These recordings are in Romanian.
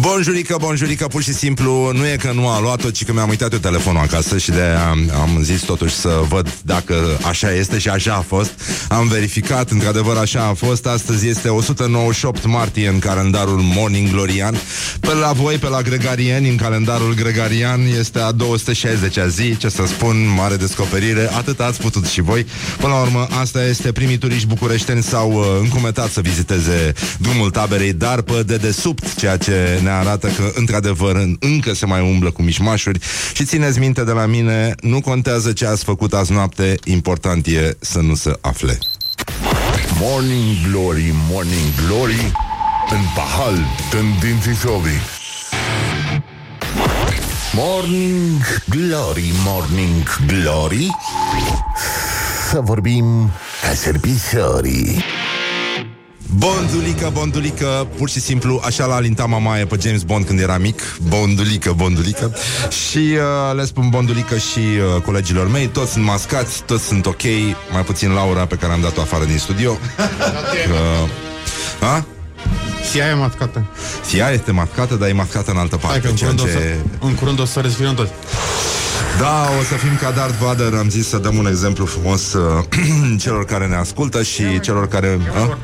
Bonjurică, bonjurică, pur și simplu Nu e că nu a luat-o, ci că mi-am uitat eu telefonul acasă Și de am, am zis totuși să văd dacă așa este Și așa a fost. Am verificat, într-adevăr așa a fost. Astăzi este 198 martie în calendarul Morning Glorian. Pe la voi, pe la gregarieni În calendarul gregarian este a 260-a zi Ce să spun, mare descoperire. Atât ați putut și voi. Până la urmă, asta este primii turiști bucureșteni S-au uh, încumetat să viziteze drumul taberei Dar pe dedesubt, ceea ce ne arată că, într-adevăr, în- încă se mai umblă cu mișmașuri. Și țineți minte de la mine, nu contează ce ați făcut azi noapte, important e să nu se afle. Morning Glory, Morning Glory În pahal, tândințișorii Morning Glory, Morning Glory. Să vorbim ca servisorii Bondulică, bondulică, pur și simplu așa l-a alintat mamaie pe James Bond când era mic Bondulică, bondulică Și uh, le spun bondulică și uh, colegilor mei Toți sunt mascați, toți sunt ok Mai puțin Laura pe care am dat-o afară din studio uh, A? Și aia e mascată. Fia este mascată, dar e mascată în altă Hai parte că în ceea curând, o să, ce... în curând o să respirăm toți. Da, o să fim ca Darth Vader Am zis să dăm un exemplu frumos uh, Celor care ne ascultă și celor care uh,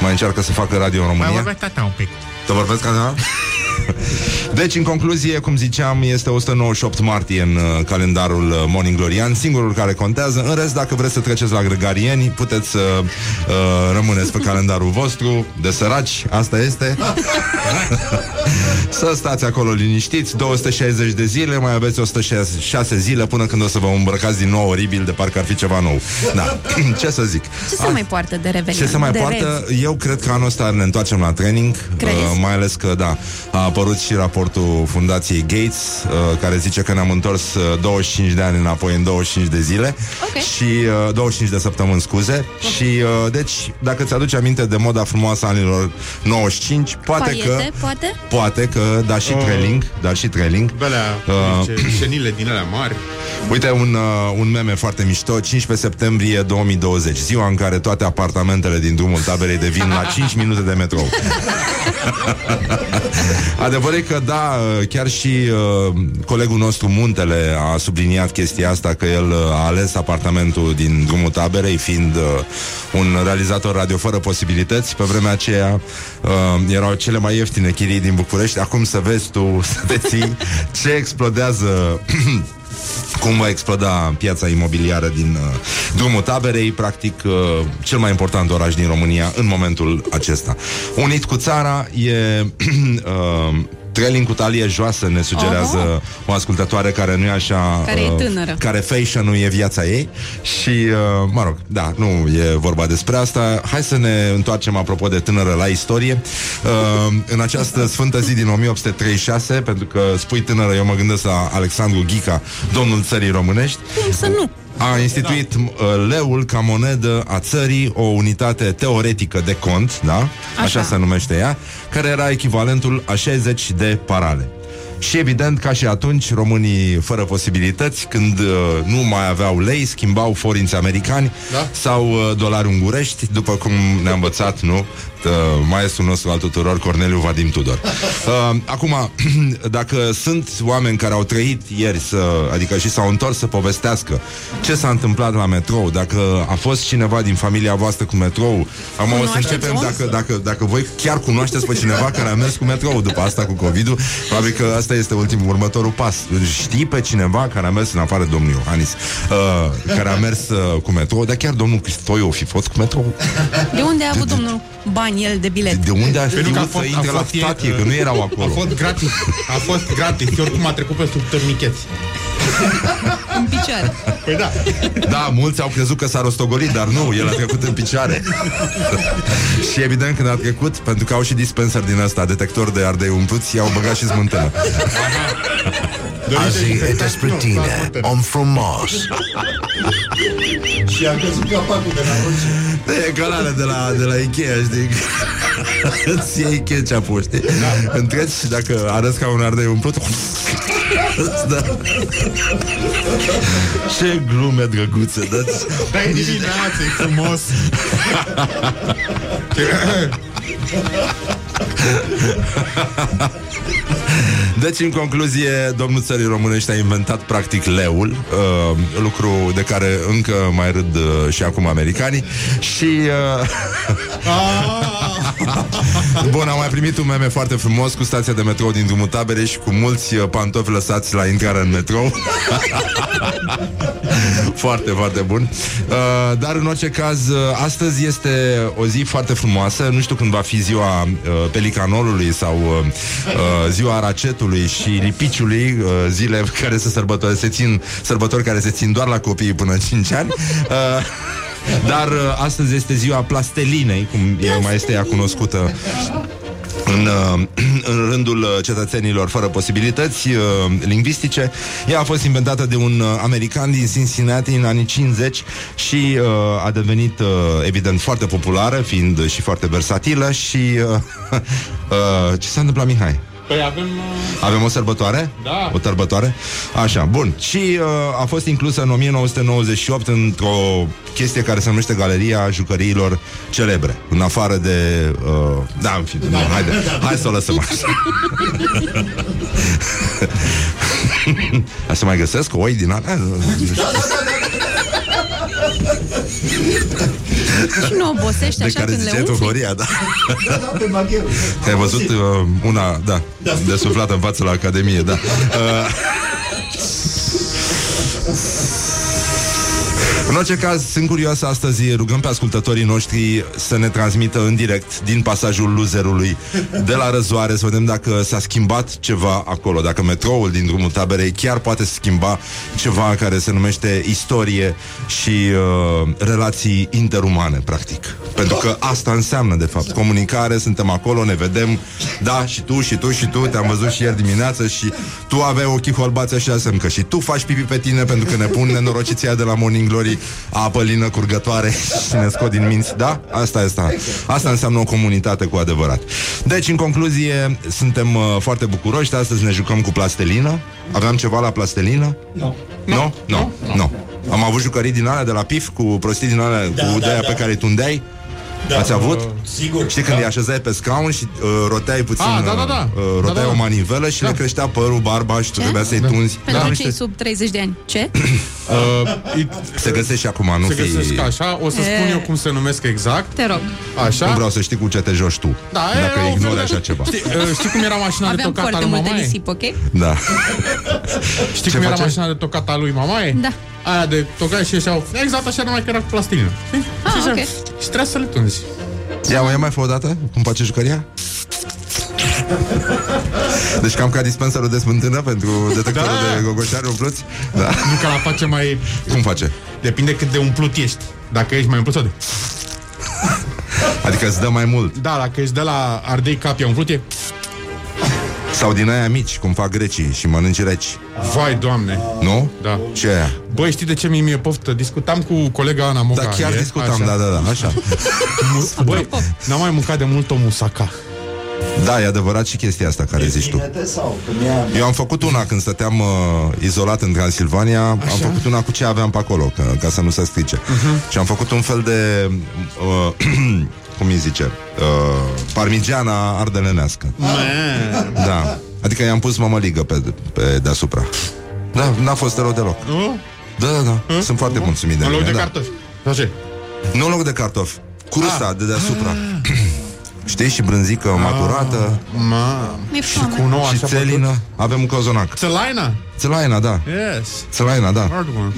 Mai încearcă să facă radio în Mai România vorbesc tata un pic. Să vorbesc ca da? Deci, în concluzie, cum ziceam, este 198 martie în uh, calendarul uh, Morning Glorian, singurul care contează. În rest, dacă vreți să treceți la gregarieni, puteți să uh, rămâneți pe calendarul vostru de săraci, asta este. să stați acolo liniștiți, 260 de zile, mai aveți 106 zile până când o să vă îmbrăcați din nou oribil, de parcă ar fi ceva nou. Da, ce să zic? Ce se mai poartă de Revelion? Ce se mai de poartă? Rev? Eu cred că anul ăsta ne întoarcem la training Crezi? uh, Mai ales că, da, a apărut și raportul Fundației Gates uh, Care zice că ne-am întors uh, 25 de ani înapoi în 25 de zile Ok. Și uh, 25 de săptămâni, scuze Și, uh, deci, dacă ți-aduci aminte de moda frumoasă a anilor 95 Poate Paiete, că... poate? Poate că, dar și Oh. trailing Dar și trailing Belea, Uh, uh, șenile din alea mari. Uite un, uh, un meme foarte mișto 15 septembrie 2020 Ziua în care toate apartamentele din drumul taberei Devin la 5 minute de metrou Adevărul e că da, uh, chiar și uh, colegul nostru Muntele a subliniat chestia asta Că el uh, a ales apartamentul din drumul taberei Fiind uh, un realizator radio fără posibilități. Pe vremea aceea uh, erau cele mai ieftine chirii din București. Acum să vezi tu, să te ții Ce explodează cum va exploda piața imobiliară din uh, drumul taberei, practic uh, cel mai important oraș din România în momentul acesta. Unit cu țara e uh, Trailing cu talie joasă ne sugerează Oho. o ascultătoare care nu e așa... Care e tânără. Care fashion nu e viața ei și, uh, mă rog, da, nu e vorba despre asta. Hai să ne întoarcem, apropo de tânără, la istorie. Uh, în această sfântă zi din 1836, pentru că spui tânără, eu mă gândesc la Alexandru Ghica, domnul țării românești, Cum să nu? A instituit da. leul ca monedă a țării, o unitate teoretică de cont, da? Așa. Așa. se numește ea, care era echivalentul a 60 de parale. Și evident, ca și atunci, românii fără posibilități, când uh, nu mai aveau lei, schimbau forinți americani Da. sau uh, dolari ungurești, după cum ne-a învățat, nu? Uh, maestrul nostru al tuturor, Corneliu Vadim Tudor. Uh, acum, dacă sunt oameni care au trăit ieri, să, adică și s-au întors să povestească ce s-a întâmplat la metrou, dacă a fost cineva din familia voastră cu metrou, acum o să Cunoașteți începem, om? dacă, dacă, dacă voi chiar cunoașteți pe cineva care a mers cu metrou după asta cu COVID-ul, probabil că asta este ultimul, următorul pas. Știi pe cineva care a mers în afară de domnul Iohannis, uh, care a mers uh, cu metrou, dar chiar domnul Cristoiu o fi fost cu metrou? De unde a avut domnul bani el de bilet? De unde a Pentru știut că a să fost, a intre la fost, stație, e, că nu erau A acolo? fost gratis. A fost gratis. Și oricum a trecut pe sub tornicheți. În picioare. Păi da. Da, mulți au crezut că s-a rostogolit, dar nu, el a trecut în picioare. și evident când a trecut, pentru că au și dispenser din ăsta, detector de ardei umpluți, i-au băgat și smântână. Azi e despre tine, om frumos Și a căzut capacul de la orice. E calare de la, de la Ikea, știi? Îți iei ketchup-ul, știi? Întreci și dacă arăți ca un ardei umplut da. Ce glume drăguțe, da? Da, e dimineață, e frumos. Deci, în concluzie, domnul țării românești a inventat practic leul, uh, lucru de care încă mai râd uh, și acum americanii. Și... Uh, Bun, am mai primit un meme foarte frumos cu stația de metrou din drumul tabere și cu mulți uh, pantofi lăsați la intrarea în metrou. foarte, foarte bun. Uh, dar, în orice caz, uh, astăzi este o zi foarte frumoasă. Nu știu când va fi ziua uh, pelicanolului sau uh, uh, ziua racetului și lipiciului, uh, zile care se sărbători, se țin, sărbători care se țin doar la copii până 5 ani. Uh, dar uh, astăzi este ziua plastelinei, cum e, mai este ea cunoscută în, uh, în rândul uh, cetățenilor fără posibilități uh, lingvistice. Ea a fost inventată de un uh, american din Cincinnati în anii 50 și uh, a devenit, uh, evident, foarte populară, fiind și foarte versatilă și... Uh, uh, ce s-a întâmplat, Mihai? Păi avem... uh, Avem o sărbătoare? Da. O sărbătoare? Așa, bun. Și uh, a fost inclusă în 1998 într-o chestie care se numește Galeria Jucăriilor Celebre. În afară de... Uh, da, în fine, nu, haide, hai să o lăsăm așa. Hai să mai găsesc oi din alea? Și nu obosești De așa care când le ziceai tu, umfli? Horia, da. Ai văzut uh, una, da, de suflată în față la Academie, da. Uh, În orice caz, sunt curios astăzi, rugăm pe ascultătorii noștri să ne transmită în direct din pasajul loserului de la răzoare, să vedem dacă s-a schimbat ceva acolo, dacă metroul din drumul taberei chiar poate schimba ceva care se numește istorie și uh, relații interumane, practic. Pentru că asta înseamnă, de fapt, comunicare, suntem acolo, ne vedem, da, și tu, și tu, și tu, te-am văzut și ieri dimineață și tu aveai ochii holbați așa, semn că și tu faci pipi pe tine pentru că ne pun nenorociția de la Morning Glory apă lină curgătoare și ne scot din minți, da? Asta este. Asta înseamnă o comunitate cu adevărat. Deci, în concluzie, suntem uh, foarte bucuroși, astăzi ne jucăm cu plastelină. Aveam ceva la plastelină? Nu. Nu? Nu. Nu. Am avut jucării din alea de la PIF cu prostii din alea Da, cu da, de-aia da. pe care îi tundeai? Ați avut? Sigur. Știi când îi așezai pe scaun și uh, roteai puțin Ah, da, da, da. uh, Da, roteai da, da. o manivelă și le creștea părul, barba și tu trebuia să-i tunzi. Pentru Da. cei sub 30 de ani. Ce? Uh, it- Se găsește și acum, nu se fi... găsesc așa. O să spun E. eu cum se numesc exact. Te rog. Așa. Nu vreau să știi cu ce te joci tu Da, Dacă e, o ignori fel de- așa ceva Știi, uh, știi cum era mașina de Aveam tocat a foarte lui multe mamaie? nisip, ok? Da Știi Ce cum era face? mașina de tocat a lui mamaie? Da. Aia de tocat și ieșeau Exact așa, numai că era cu plastilină Știi? Ah, și, așa, ok. și trebuia să le tunzi Ia, mă, ia mai fă o dată Cum face jucăria? Deci cam ca dispenserul de smântână Pentru detectorul Da. de gogoșari umpluți Da Nu că la face mai... Cum face? Depinde cât de umplut ești Dacă ești mai umplut sau de... Adică îți dă mai mult Da, dacă ești de la ardei capia umplut e... Sau din aia mici Cum fac grecii și mănânci reci Vai, doamne Nu? Da. Ce e aia? Băi, știi de ce mi e poftă? Discutam cu colega Ana Moca Da, chiar ieri, discutam, așa. da, da, da, așa Mu- Băi, n-am mai mâncat de mult o musaca Da, e adevărat și chestia asta care zici tu Vinete sau cum e? Eu am făcut una când stăteam uh, izolat în Transilvania Am făcut una cu ce aveam pe acolo ca, ca să nu se strice uh-huh. Și am făcut un fel de uh, Cum îi zice uh, Parmigiana ardelenească. Da. Adică i-am pus mămăligă pe, pe deasupra. Da, n-a fost rău deloc. Nu? Da, da, da, sunt foarte mulțumit de În loc mine de da. cartofi. Așa Nu în loc de cartofi. Crusta de deasupra Știi, și brânzică maturată Ma. Mi-e Și foame. cu nou Și așa țelină Avem un cozonac Țelaina? Țelaina, da Yes Țelaina, da Hard one.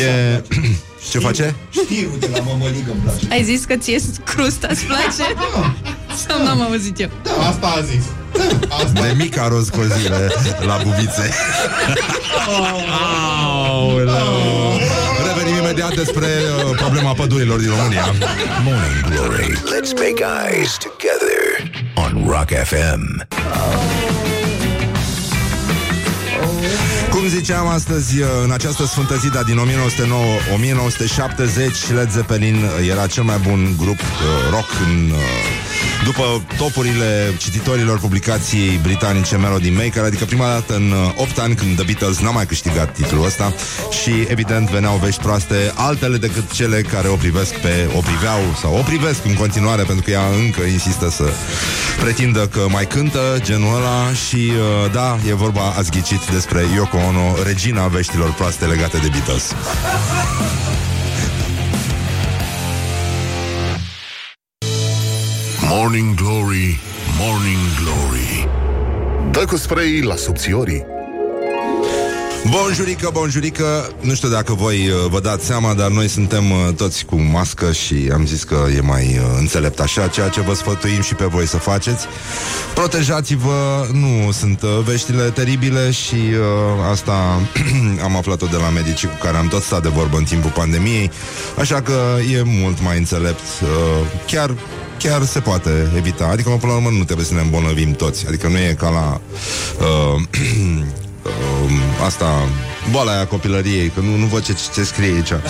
E... Ce face? Știu de la mămăligă îmi place. Ai zis că ție crusta îți place? Sau n-am auzit eu? Asta a zis Asta De mic aroz cozile la bubițe Revenim imediat despre uh, problema pădurilor din România Morning Glory. Let's make eyes together on Rock FM. Cum ziceam astăzi, uh, în această sfântă zi, dar din 1909, 1970, Led Zeppelin uh, era cel mai bun grup uh, rock în uh, după topurile cititorilor publicației britanice Melody Maker, adică prima dată în 8 ani când The Beatles n-a mai câștigat titlul ăsta și evident veneau vești proaste, altele decât cele care o privesc pe, o priveau sau o privesc în continuare pentru că ea încă insistă să pretindă că mai cântă genul ăla și uh, da, e vorba, ați ghicit despre Yoko Ono, regina veștilor proaste legate de Beatles. Morning Glory, Morning Glory. Dă cu spray la subțiorii Bonjurică, bonjurică Nu știu dacă voi uh, vă dați seama Dar noi suntem uh, toți cu mască Și am zis că e mai uh, înțelept așa Ceea ce vă sfătuim și pe voi să faceți Protejați-vă Nu sunt uh, veștile teribile Și uh, asta am aflat-o de la medicii Cu care am tot stat de vorbă în timpul pandemiei Așa că e mult mai înțelept uh, Chiar chiar se poate evita. Adică, până la urmă, nu trebuie să ne îmbolnăvim toți. Adică nu e ca la uh, uh, asta, boala aia copilăriei, că nu, nu văd ce, ce scrie aici. Uh,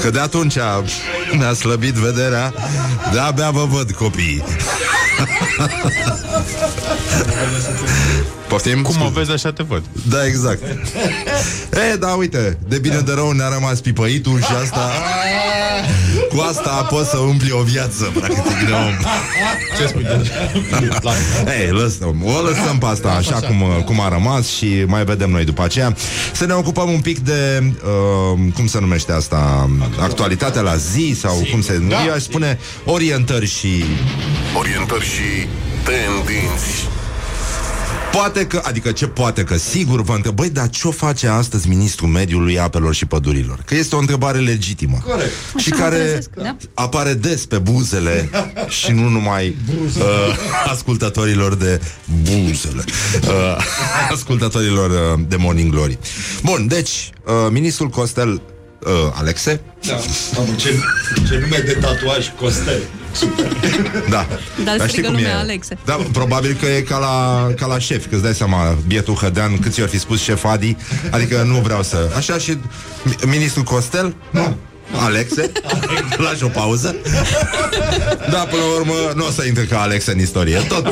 că de atunci mi-a slăbit vederea, de-abia vă văd copiii. Poftim? Cum o vezi, așa te văd. Da, exact. E, da, uite, de bine de rău ne-a rămas pipăitul și asta... Cu asta poți să umpli o viață, practic, de om. Ce spui de Ei, lăsăm, o lăsăm pe asta așa cum, cum a rămas și mai vedem noi după aceea. Să ne ocupăm un pic de, uh, cum se numește asta, actualitatea la zi sau cum se... Da. Eu aș spune orientări și Orientări și tendinți Poate că, adică ce poate că, sigur vă întreb, băi, dar ce-o face astăzi ministrul mediului, apelor și pădurilor? Că este o întrebare legitimă. Corect. Și Așa mă care trezesc, da. apare des pe buzele și nu numai uh, ascultătorilor de buzele, uh, ascultătorilor uh, de Morning Glory. Bun, deci, uh, ministrul Costel uh, Alexe, Da. Mamă, ce, ce nume de tatuaj Costel. Da. Dar știi strigă cum lumea e? Alexe. Da, probabil că e ca la, ca la șef, că îți dai seama, bietul Hădean, câți i-ar fi spus șef Adi, adică nu vreau să... Așa și mi- ministrul Costel, nu, Alexe, lași o pauză. Da, până la urmă, nu o să intre ca Alexe în istorie. Tot,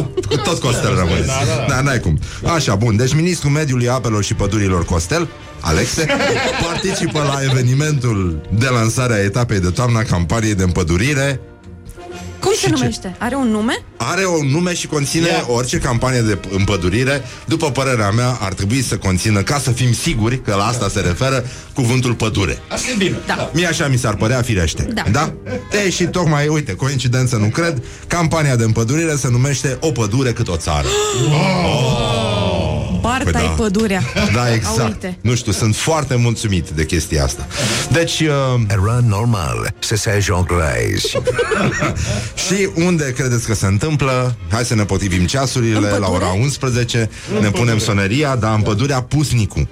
tot Costel rămâne. Da, n-ai cum. Așa, bun. Deci ministrul mediului, apelor și pădurilor Costel, Alexe, participă la evenimentul de lansare a etapei de toamnă a campaniei de împădurire Cum se ce? numește? Are un nume? are un nume și conține orice campanie de împădurire. După părerea mea, ar trebui să conțină, ca să fim siguri că la asta se referă, cuvântul pădure. Asta e bine. Da. Mie așa mi s-ar părea firește. Da. da? E, și tocmai, uite, coincidență nu cred, campania de împădurire se numește O pădure cât o țară. Barta Păi e da. pădurea. Da, exact. Uite. Nu știu, sunt foarte mulțumit de chestia asta. Deci, uh, Era normal să se jonglezi Și unde credeți că se întâmplă? Hai să ne potrivim ceasurile În la ora pădure? 11 Ne punem soneria, dar în pădurea Pusnicu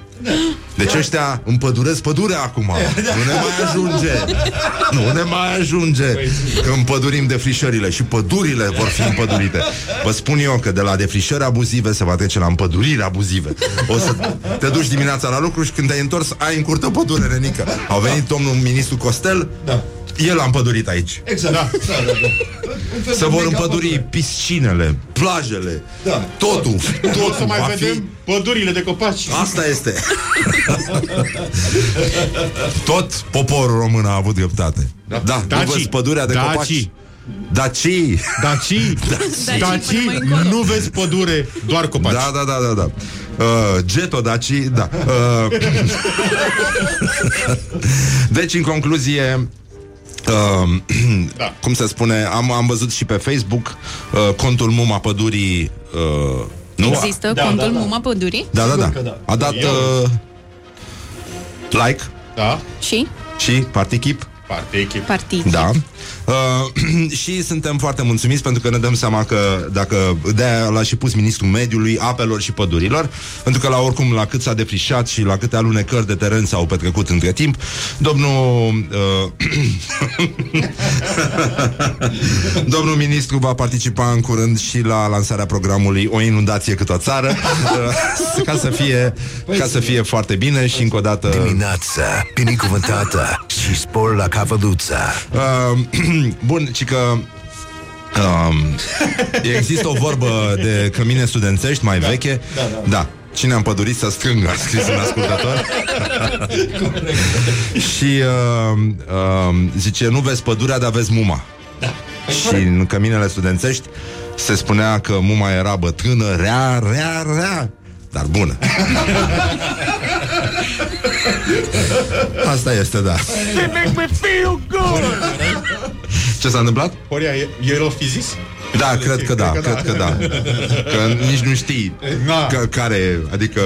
Deci ăștia împăduresc pădurea acum. Nu ne mai ajunge. Nu ne mai ajunge. Că împădurim defrișările Și pădurile vor fi împădurite. Vă spun eu că de la defrișări abuzive Se va trece la împăduriri abuzive. O să te duci dimineața la lucru Și când te-ai întors ai în curtă pădure, Renică Au venit domnul ministru Costel. Da. El a împădurit aici Exact. Da. Da, da, da. Un fel se de vor mega împăduri piscinele, plajele, Da. totul, O totul să mai va vedem fi... pădurile de copaci. Asta este. Tot poporul român a avut dreptate. Da, da Daci. nu vezi pădurea de Daci. copaci. Daci. Daci, Daci Daci, până mai încolo. nu vezi pădure, doar copaci. Da, da, da, da, da. Uh, Geto Daci, da. Uh, deci, în concluzie, Uh, Da. cum se spune, am, am văzut și pe Facebook uh, contul Muma Pădurii uh, nu? Există Da, contul da, da. Muma Pădurii? Da, da, Sigur da. că da. A dat Eu- uh, like Da? Și? și particip. Parte echipă. Partid. Da. Uh, și suntem foarte mulțumiți pentru că ne dăm seama că dacă de-aia l-a și pus ministrul mediului, apelor și pădurilor, pentru că la oricum la cât s-a defrișat și la câte alunecări de teren s-au petrecut între timp, domnul uh, domnul ministru va participa în curând și la lansarea programului O inundație cât o țară, uh, ca să fie ca să fie foarte bine și încă o dată Dimineața binecuvântată și spor la cavaluța. Uh, bun, ci că um, există o vorbă de cămine studențești mai veche. Da, da. da. Cine am pădurit să strângă, a scris un ascultător. și uh, uh, zice, nu vezi pădurea, dar vezi muma. Da. Și în căminele studențești se spunea că muma era bătrână, rea, rea, rea, dar bună. Asta este, da. Ce s-a întâmplat? Horia, e- el o fi zis? Da, cred că da, cred că da. Că nici nu știi Da. că, care, adică...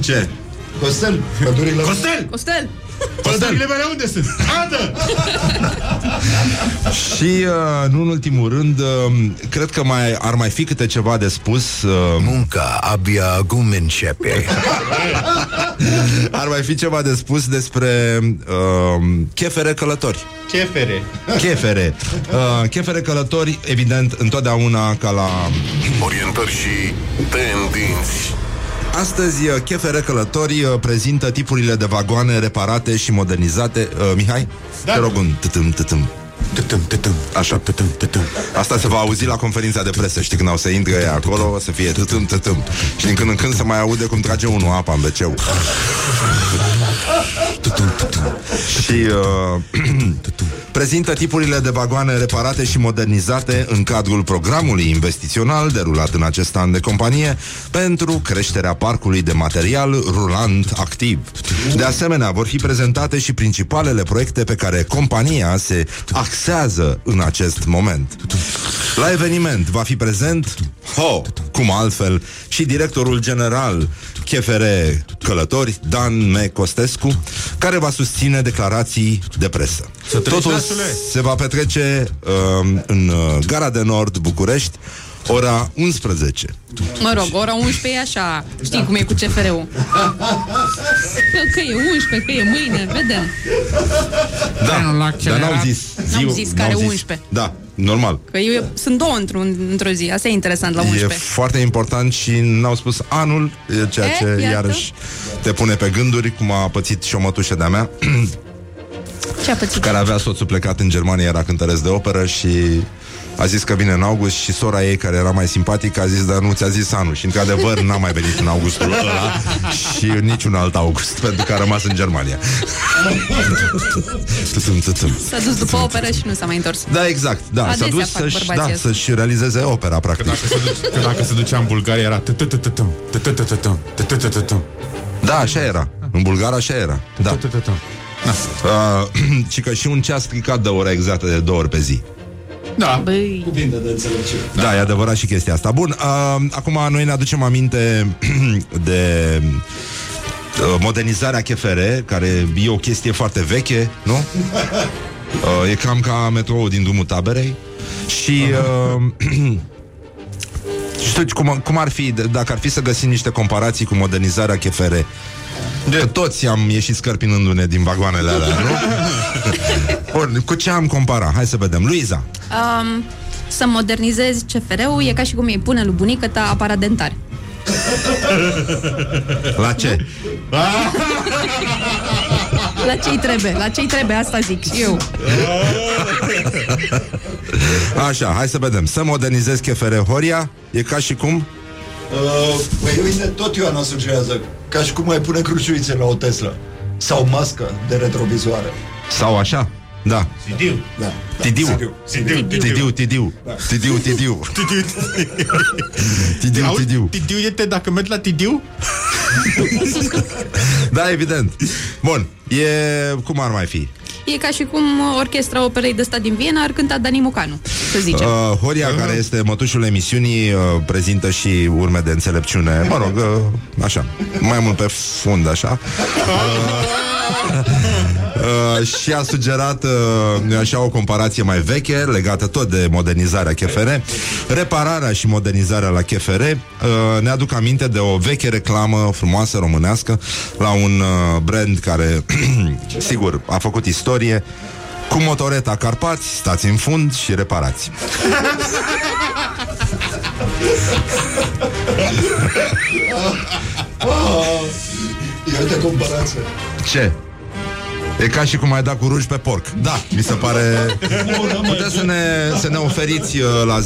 Ce? Costel, pădurile... Costel! Costel! Pădurile mele unde sunt? Adă! Și, uh, nu în ultimul rând, uh, cred că mai ar mai fi câte ceva de spus. Uh, Munca abia acum începe. ar mai fi ceva de spus despre uh, chefere călători. Chefere. Chefere. Uh, chefere călători, evident, întotdeauna ca la Orientări și tendinți. Astăzi, uh, Chefere Călători uh, prezintă tipurile de vagoane reparate și modernizate. Uh, Mihai? Da. Te rog un tătâm, tătâm. Tătâm, tătâm. Așa. Tătâm, tătâm. Asta se va auzi la conferința de presă, știi, când au să intre ea acolo, o să fie tătâm, tătâm. Și din când în când se mai aude cum trage unul apa în wc Și uh, prezintă tipurile de vagoane reparate și modernizate în cadrul programului investițional derulat în acest an de companie pentru creșterea parcului de material rulant activ. De asemenea, vor fi prezentate și principalele proiecte pe care compania se axează în acest moment. La eveniment va fi prezent, ho, cum altfel, și directorul general KFR Călători, Dan M. Costescu, care va susține declarații de presă. Totul lasule! se va petrece uh, în uh, Gara de Nord, București, ora 11. Mă rog, ora 11 e așa. Știi cum e cu CFR-ul. Că e 11, că e mâine, vedem. Da, dar n-au zis. N-am ziua- zis care n-au 11. Da, normal. Că eu, sunt două într-un, într-o zi. Asta e interesant la E 11. foarte important și n-au spus anul, e ceea E, ce iată. iarăși te pune pe gânduri, cum a pățit și o mătușă de-a mea, Ce a pățit? care avea soțul plecat în Germania, era cântăresc de operă și a zis că vine în august și sora ei, care era mai simpatică, a zis, dar nu ți-a zis anul. Și într-adevăr n-a mai venit în augustul ăla și în niciun alt august, pentru că a rămas în Germania. Tutum, tutum. S-a dus după operă și nu s-a mai întors. Da, exact. Da, s-a Adesea dus fac să-și, bărbații da, asta. să-și realizeze opera, practic. Dacă se, duce, că dacă se ducea în Bulgaria era tătătătătăm, tătătătătăm, tătătătăm, Da, așa era. În Bulgar așa era. Da. tătătătăm. Uh, și că și un ceas stricat de ora exactă de două ori pe zi. Da. Băi, Da, e adevărat și chestia asta. Bun, uh, acum noi ne aducem aminte de uh, modernizarea CFR, care e o chestie foarte veche, nu? Uh, e cam ca metroul din drumul taberei. Și uh, știu cum, cum ar fi, d- dacă ar fi să găsim niște comparații cu modernizarea CFR. Că toți am ieșit scărpinându-ne din vagoanele alea, nu? Bun, cu ce am comparat? Hai să vedem. Luiza, um, să modernizezi CFR-ul e ca și cum îi pune lui bunică ta aparat dentar. la ce? La ce-i trebuie? La ce-i trebuie? Asta zic și eu. Așa, hai să vedem. Să modernizezi CFR Horia e ca și cum... Uh, Păi uite, tot Ioana sugerează Ca și cum mai pune cruciuițe la o Tesla Sau mască de retrovizoare Sau așa? Da. Sidiu. Da, Tidiu. Sidiu. Sidiu. Tidiu, tidiu. Tidiu, tidiu. Tidiu, Auzi, tidiu. Tidiu e dacă mergi la Tidiu? Da, evident. Bun, e... Cum ar mai fi? E ca și cum orchestra operei de stat din Viena ar cânta Dani Mocanu, să zicem. Uh, Horia, care este mătușul emisiunii, uh, prezintă și urme de înțelepciune. Mă rog, uh, așa, mai mult pe fund, așa. Uh, uh, și a sugerat uh, așa o comparație mai veche, legată tot de modernizarea KFR. Repararea și modernizarea la KFR uh, ne aduc aminte de o veche reclamă frumoasă românească la un uh, brand care, sigur, a făcut istorie. Cu motoreta Carpați, stați în fund și reparați. Ia uite comparație. Ce? E ca și cum ai da cu ruj pe porc. Da, mi se pare... Puteți să ne, să ne oferiți uh, la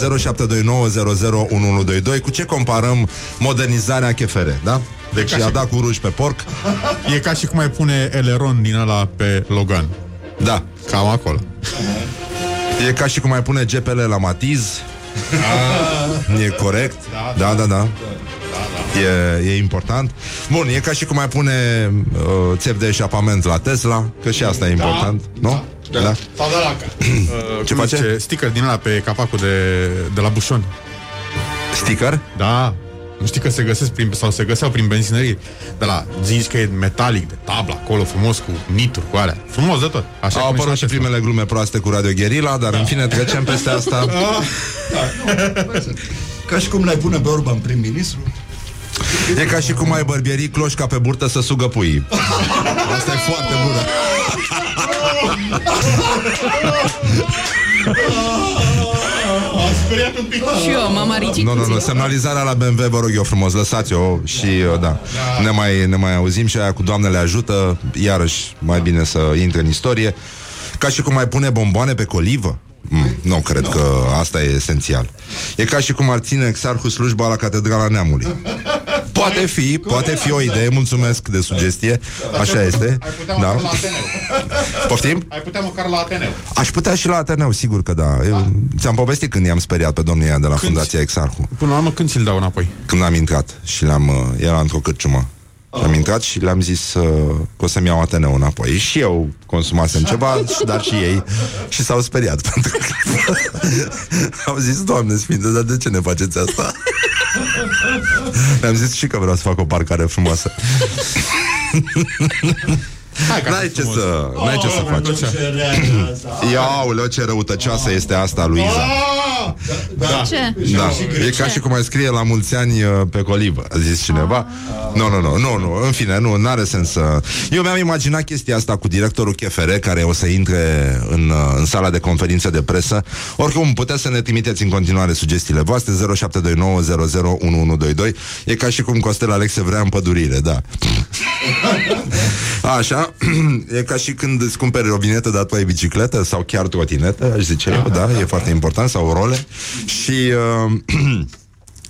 0729001122 cu ce comparăm modernizarea KFR, da? Deci ca a și- dat cu ruj pe porc. E ca și cum ai pune eleron din ăla pe Logan. Da. Cam acolo. E ca și cum ai pune GPL la Matiz. E corect. Da, da, da. E, e important. Bun, e ca și cum ai pune uh, țep de eșapament la Tesla, că și asta e important, nu? Da. da. Sau de la uh, Ce cum face? Zice, sticker din ăla pe capacul de, de la bușon. Sticker? Da. Nu știi că se găsesc prin, sau se găseau prin benzinării de la, zici că e metalic, de tablă acolo, frumos, cu nituri, cu alea. Frumos de tot. Așa Au cum apărut la și Tesla. primele glume proaste cu Radio Guerilla, dar în fine trecem peste asta. Ca și cum l-ai pune pe Orban prim-ministru. E ca și cum ai bărbierii cloșca pe burtă să sugă puii. Asta e foarte bună. Și eu, mama Ricci. Nu, nu, nu, semnalizarea la BMW, vă rog eu frumos, lăsați-o și, uh, da, ne mai, ne mai auzim și aia cu Doamnele ajută, iarăși, mai bine să intre în istorie. Ca și cum ai pune bomboane pe colivă. Mm, nu cred că asta e esențial. E ca și cum ar ține exarhul slujba la Catedrala Neamului. Poate fi, poate fi o idee, mulțumesc de sugestie, așa este. Ai putea Da. măcar la Ateneu. Poftim? Ai putea măcar la Ateneu. Aș putea și la Ateneu, sigur că da. Eu, ți-am povestit când i-am speriat pe domnia de la Fundația Exarhu. Până la urmă, când ți-l dau înapoi? când am intrat și le-am, uh, era într-o cârciumă. Și am intrat și le-am zis uh, că o să-mi iau Ateneu înapoi. Și eu consumasem ceva, și- dar și ei. Și s-au speriat pentru că au zis, Doamne Sfinte, dar de ce ne faceți asta? Le-am zis și că vreau să fac o parcare frumoasă. Hai, că ar N-ai fi ce frumos. să, n-ai ce să faci. Ia, ce răutăcioasă este asta, Luiza. Da. Ce? Da, e ca și cum ai scrie la mulți ani uh, pe colivă, a zis cineva. Nu, nu, nu, nu, nu, în fine, nu, n-are sens să... Eu mi-am imaginat chestia asta cu directorul KFR care o să intre în, uh, în sala de conferință de presă. Oricum, puteți să ne trimiteți în continuare sugestiile voastre 0729001122 E ca și cum Costel Alexe vrea împădurire, da. Așa, e ca și când îți cumperi o vinetă, dar tu ai bicicletă sau chiar trotinetă, aș zice eu, da, e foarte important, sau role. Și, uh,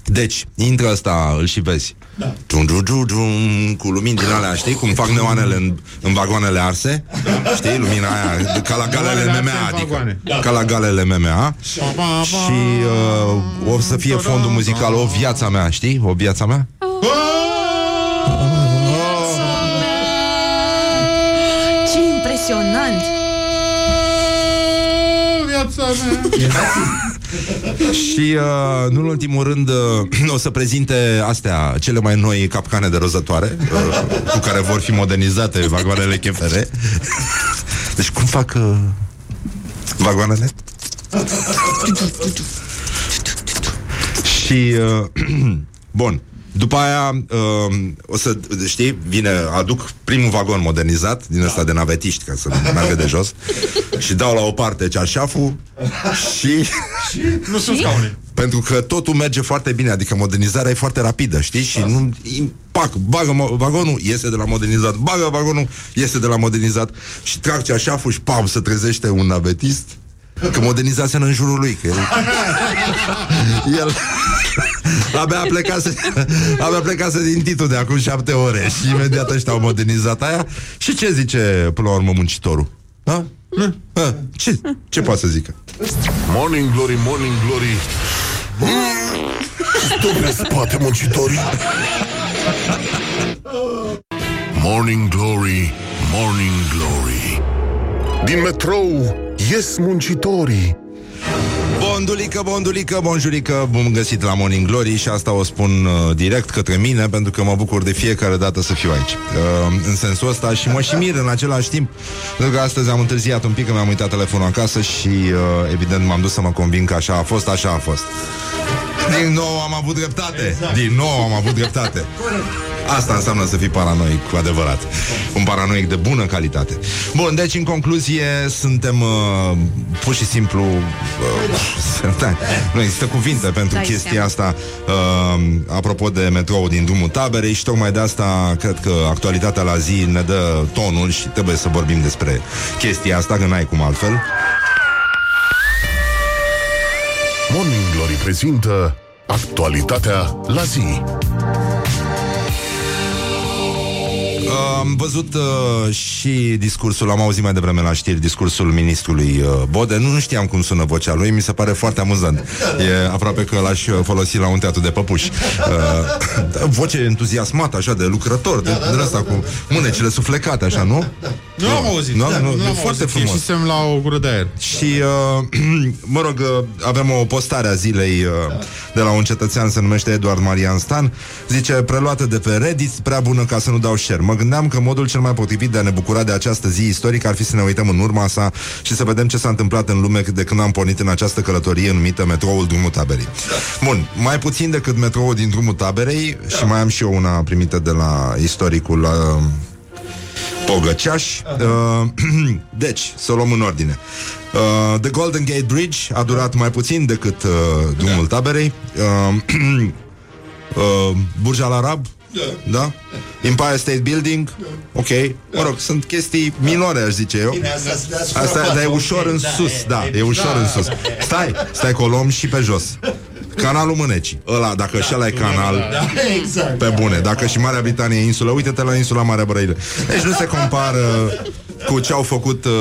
deci, intră ăsta, îl și vezi. Da. Dum, dum, dum, dum, cu lumini din alea, știi? Cum fac neoanele în, în vagoanele arse. Știi? Lumina aia, ca la galele Neoanele MMA, arse în adică. vagoane. Ca la galele MMA. Și uh, o să fie fondul muzical O viața mea, știi? O viața mea. Ce impresionant! Viața mea. Și, uh, nu în ultimul rând, uh, o să prezinte astea, cele mai noi capcane de rozătoare, uh, cu care vor fi modernizate vagoanele KFR. Deci cum fac uh, vagoanele? Și, uh, bun, după aia, uh, o să, știi, vine, aduc primul vagon modernizat din ăsta de navetiști, ca să meargă de jos, și dau la o parte cearșaful și... Nu sunt scaune. Pentru că totul merge foarte bine, adică modernizarea e foarte rapidă, știi? Și nu, pac, bagă mo- vagonul, iese de la modernizat, bagă vagonul, iese de la modernizat și trag ceașaful și pam, se trezește un navetist că modernizase în jurul lui, că el, el abia plecase, abia plecase din titul de acum șapte ore și imediat ăștia au modernizat aia și ce zice până la urmă muncitorul? Da? Ha? Ce, ce poate să zică? Morning Glory, Morning Glory Stă pe spate muncitorii Morning Glory, Morning Glory Din metrou ies muncitorii Bondulică, bondulică, bonjurică, bun găsit la Morning Glory și asta o spun uh, direct către mine pentru că mă bucur de fiecare dată să fiu aici. Uh, în sensul ăsta și mă și mir în același timp pentru că astăzi am întârziat un pic că mi-am uitat telefonul acasă și uh, evident m-am dus să mă convin că așa a fost, așa a fost. Din nou am avut dreptate. Exact. Din nou am avut dreptate. Asta înseamnă să fii paranoic cu adevărat. Un paranoic de bună calitate. Bun, deci în concluzie suntem uh, pur și simplu uh, da, nu există cuvinte pentru Dai chestia seama. asta uh, apropo de metrou din drumul taberei și tocmai de asta cred că actualitatea la zi ne dă tonul și trebuie să vorbim despre chestia asta, că n-ai cum altfel. Morning Glory prezintă Actualitatea la zi Am văzut uh, și discursul, am auzit mai devreme la știri, discursul ministrului uh, Bode. Nu, nu știam cum sună vocea lui, mi se pare foarte amuzant. E aproape că l-aș uh, folosi la un teatru de păpuși. Uh, voce entuziasmată, așa, de lucrător, de, de asta cu mânecile suflecate, așa, nu? Nu am auzit. Nu, da, nu, nu e am foarte auzit. frumos. Ieșisem la o gură de aer. Și, uh, mă rog, uh, avem o postare a zilei uh, de la un cetățean, se numește Eduard Marian Stan. Zice, preluată de pe Reddit, prea bună ca să nu dau share. Mă gândeam că modul cel mai potrivit de a ne bucura de această zi istorică ar fi să ne uităm în urma sa și să vedem ce s-a întâmplat în lume de când am pornit în această călătorie numită metroul Drumul Taberei. Bun, mai puțin decât metroul din Drumul Taberei și mai am și eu una primită de la istoricul uh, Pogăceaș. Uh, deci, să o luăm în ordine. Uh, The Golden Gate Bridge a durat mai puțin decât uh, drumul taberei. Uh, uh, Burj Al Arab, da? Empire State Building, ok. Mă rog, sunt chestii minore, aș zice eu. Bine, asta, asta, Asta dar e ușor în sus, da, e ușor în sus. Stai, stai că o luăm și pe jos. Canalul Mânecii. Ăla, dacă și ăla e canal, Da, exact. pe bune, dacă și Marea Britanie e insulă, uite-te la insula Marea Brăile. Deci nu se compară cu ce au făcut uh,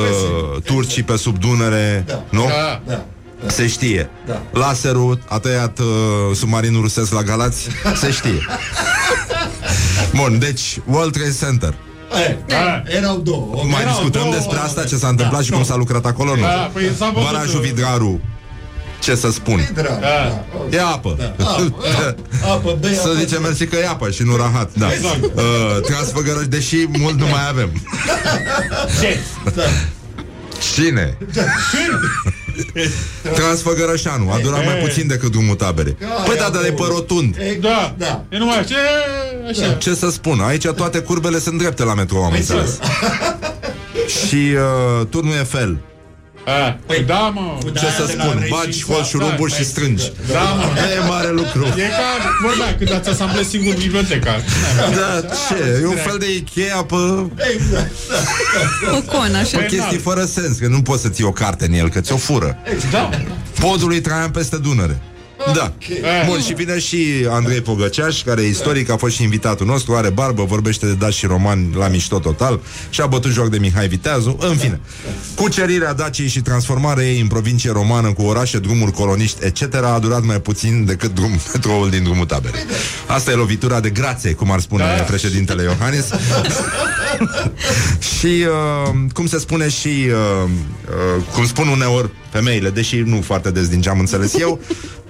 turcii pe sub Dunăre, nu? Da. Da. Se știe. Da. Laserul a tăiat uh, submarinul rusesc la Galați, se știe. Bun, deci World Trade Center. Eh, Erau două. Mai Erau discutăm două. despre asta, ce s-a întâmplat și cum s-a lucrat acolo, nu? Da, păi s-a văzut, Barajul uh, Vidraru, ce să spun? Drag, da. E apă. Apă, bei Să apă. zicem mersi că e apă și nu rahat, da. Exact. Uh, Transfăgărăși, deși mult nu mai avem. Cine? Transfăgărășanu, a durat mai puțin decât drumul tabere. Păi da, dar e pe rotund. Da. Da. E numai ce... Așa. Ce să spun? Aici toate curbele sunt drepte la metrou, am înțeles. Și uh, turnul Eiffel. A, Păi da, mă. Ce să spun? Bagi hol șurumbul și strângi. Da, mă. E mare lucru. E ca, vorbea, când ați asamblat singur biblioteca. Da, ce? E un fel de Ikea pe O con, așa. Păi, chestii fără sens, că nu poți să ții o carte în el, că ți-o fură. Da. Podul lui Traian peste Dunăre. Da. Bun, și vine și Andrei Pogăceaș, care e istoric, a fost și invitatul nostru, are barbă, vorbește de daci și romani la mișto total și a bătut joc de Mihai Viteazu, în fine. Cucerirea Daciei și transformarea ei în provincie romană cu orașe, drumuri coloniști, etc. a durat mai puțin decât drum, metroul din drumul taberei. Asta e lovitura de grație, cum ar spune Da. președintele Iohannis. și uh, cum se spune și uh, uh, cum spun uneori femeile, deși nu foarte des din ce am înțeles eu,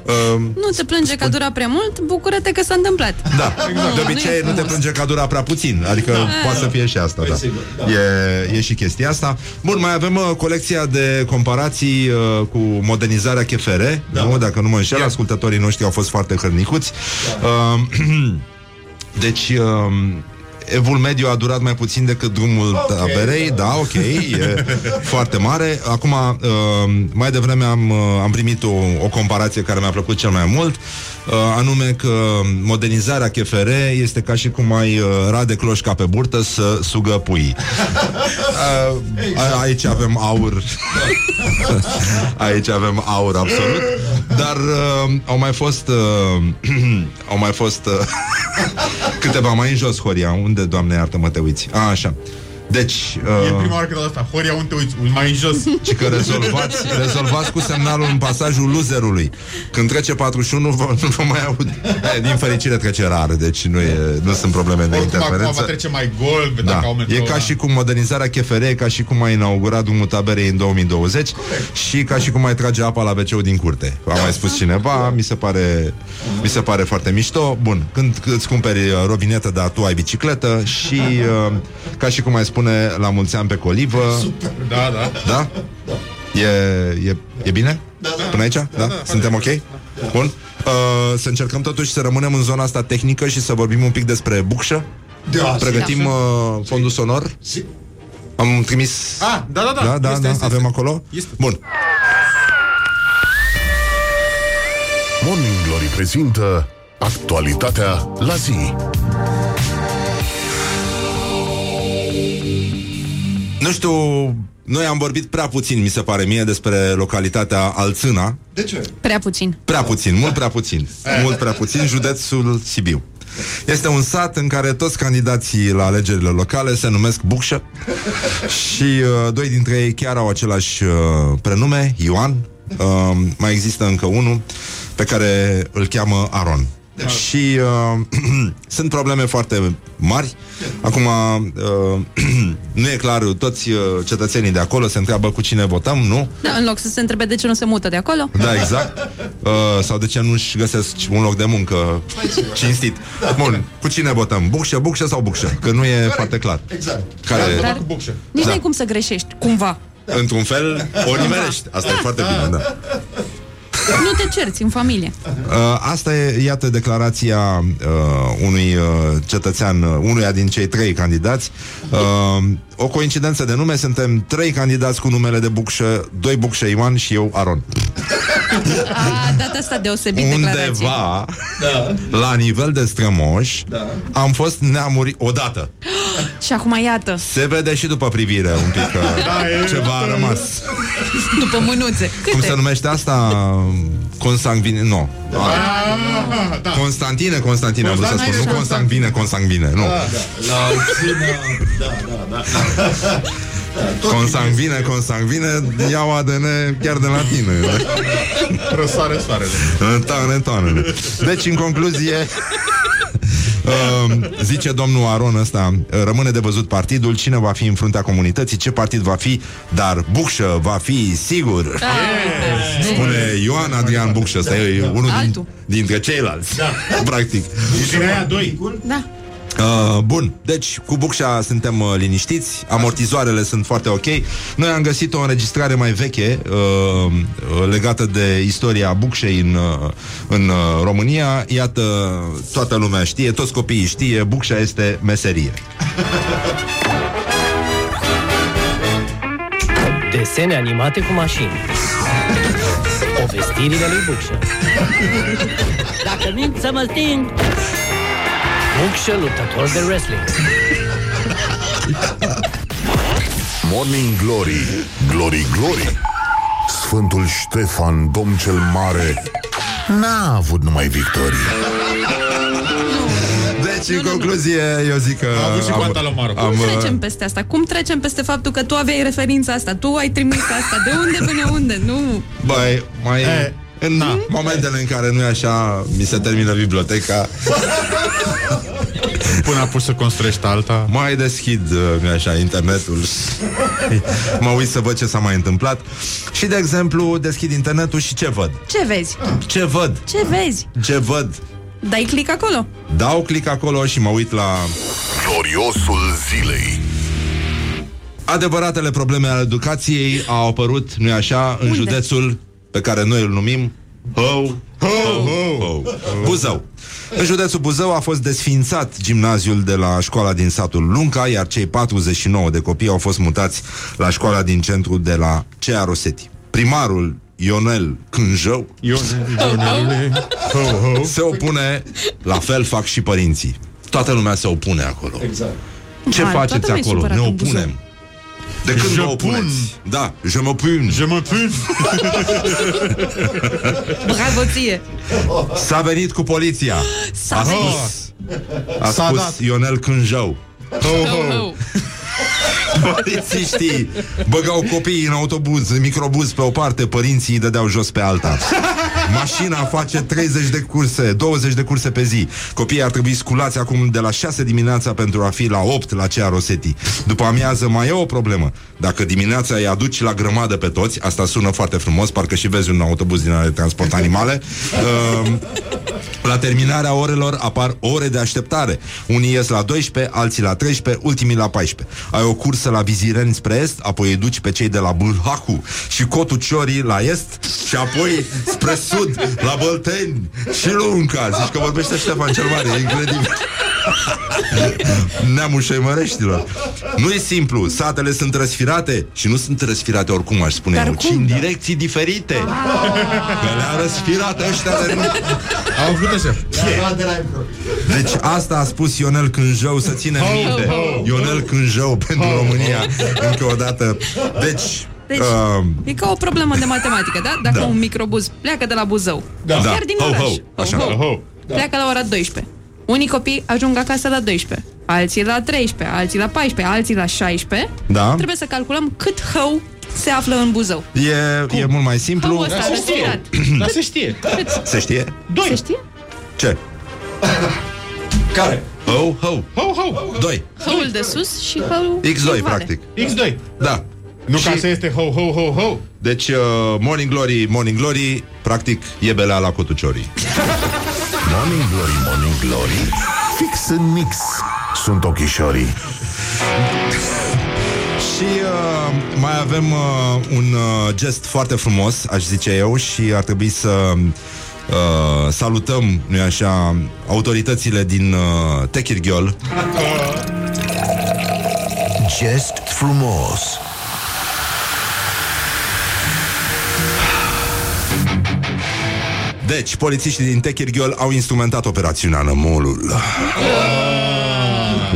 uh, Nu te plânge că a durat prea mult, bucură-te că s-a întâmplat. da, de obicei Nu e nu te frumos. plânge că a durat prea puțin Adică poate să fie și asta da. sigur, da. E, e și chestia asta Bun, mai avem uh, colecția de comparații uh, Cu modernizarea KFR Da. nu? Dacă nu mă înșel, ascultătorii noștri Au fost foarte hărnicuți uh, Deci uh, Evul mediu a durat mai puțin decât drumul Ok, taberei, da, ok, e foarte mare. Acum, uh, mai devreme am, uh, am primit o, o comparație care mi-a plăcut cel mai mult, uh, anume că modernizarea KFR este ca și cum ai uh, rade cloșca pe burtă să sugă puii. Uh, a, aici avem aur. aici avem aur absolut. Dar uh, au mai fost uh, au mai fost uh, câteva mai în jos, Horia. Unde, Doamne, iartă-mă, te uiți? A, așa. Deci, E uh, prima oară când dau asta. Horia, unde te uiți? Mai în jos. ci că rezolvați, rezolvați cu semnalul în pasajul loserului. Când trece 41, vă, nu vă mai aud. E, din fericire trece rar, deci nu, e, nu sunt probleme de Oricum, acum va interferență. trece mai gol, Da. dacă au metro, E ca și cum modernizarea cheferei, e ca și cum a inaugurat drumul taberei în 2020 și ca și cum mai trage apa la wc din curte. A mai spus cineva, mi se pare mi se pare foarte mișto. Bun, când îți cumperi uh, robinetă, dar tu ai bicicletă și uh, ca și cum mai spune la mulți ani pe colivă. Da, da. Da? E, e, e bine? Până aici? Da? Suntem ok? Bun. Uh, să încercăm totuși să rămânem în zona asta tehnică și să vorbim un pic despre bucșă. Da, Pregătim uh, fondul sonor. si- Am trimis... Ah, da, da, da. Da, da, Este, da, este, avem este. acolo? Este. Bun. Morning Glory prezintă actualitatea la zi. Nu știu, noi am vorbit prea puțin, mi se pare mie, despre localitatea Alțâna. De ce? Prea puțin. Prea puțin, mult prea puțin. Mult prea puțin, județul Sibiu. Este un sat în care toți candidații la alegerile locale se numesc Bucșă și uh, doi dintre ei chiar au același uh, prenume, Ioan. Uh, mai există încă unul pe care îl cheamă Aron. Și uh, sunt probleme foarte mari. Acum, uh, nu e clar, toți uh, cetățenii de acolo se întreabă cu cine votăm, nu? Da, în loc să se întrebe de ce nu se mută de acolo. Da, exact. Uh, sau de ce nu-și găsesc un loc de muncă cinstit. Bun, cu cine votăm? Bucșă, bucșă sau bucșă? Că nu e foarte clar. Exact. Care, Dar Cu bucșă. nici Da. nu ai cum să greșești, cumva. într-un fel, o nimerești. Asta e foarte bine, da. Nu te cerți în familie. Uh, asta e, iată, declarația uh, unui uh, cetățean, uh, unuia din cei trei candidați. Uh, o coincidență de nume, suntem trei candidați cu numele de Bucșă, doi Bucșă Ioan și eu Aron. A dat asta deosebit declarație. Undeva, la nivel de strămoși, am fost neamuri odată. Și acum iată, Se vede și după privire un pic că Da, e- ceva a rămas. după mânuțe. Cum Câte? se numește asta? Consanguine, nu. Ah, da. Constantine, Constantine, am vrut să spun. Nu consanguine, consanguine, nu. La Alțina, da, da, da. Consanguine, consanguine, iau ADN chiar de la tine. Răsare soarele. Toane, toanele. Deci, în concluzie, uh, zice domnul Aron ăsta, rămâne de văzut partidul, cine va fi în fruntea comunității, ce partid va fi, dar Bucșă va fi sigur. Spune Ioan Adrian Bucșă, ăsta e unul din, Altul. dintre ceilalți. Da. Practic. Și din aia doi. Da. Uh, bun, deci cu Bucșa suntem uh, liniștiți, amortizoarele sunt foarte ok. Noi am găsit o înregistrare mai veche uh, uh, legată de istoria Bucșei în, uh, în uh, România. Iată, toată lumea știe, toți copiii știe, Bucșa este meserie. Desene animate cu mașini. Povestirile lui Bucșă. Dacă mint să mă sting. Bucșă, luptător de wrestling. Morning Glory, Glory Glory. Sfântul Ștefan, domn cel mare, n-a avut numai victorii. Deci, în concluzie, eu zic că... A avut și cu Antalomaru. am, Cum uh, trecem peste asta? Cum trecem peste faptul că tu aveai referința asta? Tu ai trimis asta? De unde până unde? Nu. Băi, mai... E, în na. momentele în care nu e așa, mi se termină biblioteca, Până a pus să construiești alta. mai deschid, uh, nu așa, internetul. mă uit să văd ce s-a mai întâmplat. Și, de exemplu, deschid internetul și ce văd? Ce vezi? Ce văd? Ce vezi? Ce văd? Dai click acolo. Dau click acolo și mă uit la Gloriosul zilei. adevăratele probleme ale educației au apărut, nu-i așa, în Unde? județul pe care noi îl numim Hău, Hău, Hău, Buzău. În județul Buzău a fost desfințat gimnaziul de la școala din satul Lunca, iar cei 49 de copii au fost mutați la școala din centru de la Cea Roseti. Primarul Ionel Cânjău Ionelule. Ho, ho. se opune, la fel fac și părinții. Toată lumea se opune acolo. Exact. Ce Hai, faceți toată lumea e acolo? supărată Ne în Buzău. opunem. De când Je vă opuneți? pun. Da, je mă pun. Je mă pun. Bravo ție! S-a venit cu poliția. S-a A venit. spus, a S-a spus dat. Ionel Cânjău. Ho, Oh, ho. oh. Polițiștii băgau copiii în autobuz, în microbuz pe o parte, părinții îi dădeau jos pe alta. Mașina face 30 de curse, 20 de curse pe zi. Copiii ar trebui sculați acum de la 6 dimineața pentru a fi la 8 la cea Rosetti. După amiază mai e o problemă. Dacă dimineața îi aduci la grămadă pe toți, asta sună foarte frumos, parcă și vezi un autobuz din ale de transport animale, uh, la terminarea orelor apar ore de așteptare. Unii ies la 12, alții la 13, ultimii la 14. Ai o cursă la Vizireni spre est, apoi îi duci pe cei de la Bâlhacu și Cotul Ciorii la est și apoi spre sud, la Bălteni și Lunca. Zici că vorbește Ștefan cel Mare, e incredibil. Neamul șeimăreștilor. Nu e simplu, satele sunt răsfirate și nu sunt răsfirate oricum, aș spune Dar eu, cum? ci în direcții diferite. Că le-a răsfirat ăștia de nu... Au făcut așa. Ia, de la impro. Deci asta a spus Ionel Cânjău Să ține minte Ionel Cânjău pentru România Încă o dată Deci, Deci, uh, e ca o problemă de matematică, da? Dacă Da. un microbuz pleacă de la Buzău, Da. Da. chiar din Ho, oraș, ho, așa. Ho. pleacă la ora 12. Unii copii ajung acasă la 12, alții la 13, alții la 14, alții la 16. Da. Trebuie să calculăm cât hău se află în Buzău. e, e mult mai simplu Hău ăsta se știe. răsfirat. Dar se știe. Se știe? Doi. Se știe? Ce? Care? Ho, ho Ho, ho. 2 Hăul de sus și hăul X2 din vale. practic X2. Da Nu Și- ca să este ho, ho, ho, ho. Deci, uh, Morning Glory, Morning Glory Practic, e belea la cotuciorii Morning Glory, Morning Glory Fix în mix Sunt ochișorii Și uh, mai avem uh, un uh, gest foarte frumos, aș zice eu, și ar trebui să uh, salutăm, nu așa, autoritățile din uh, Techirghiol. Gest frumos. Deci, polițiștii din Techirghiol au instrumentat operațiunea Nămolul.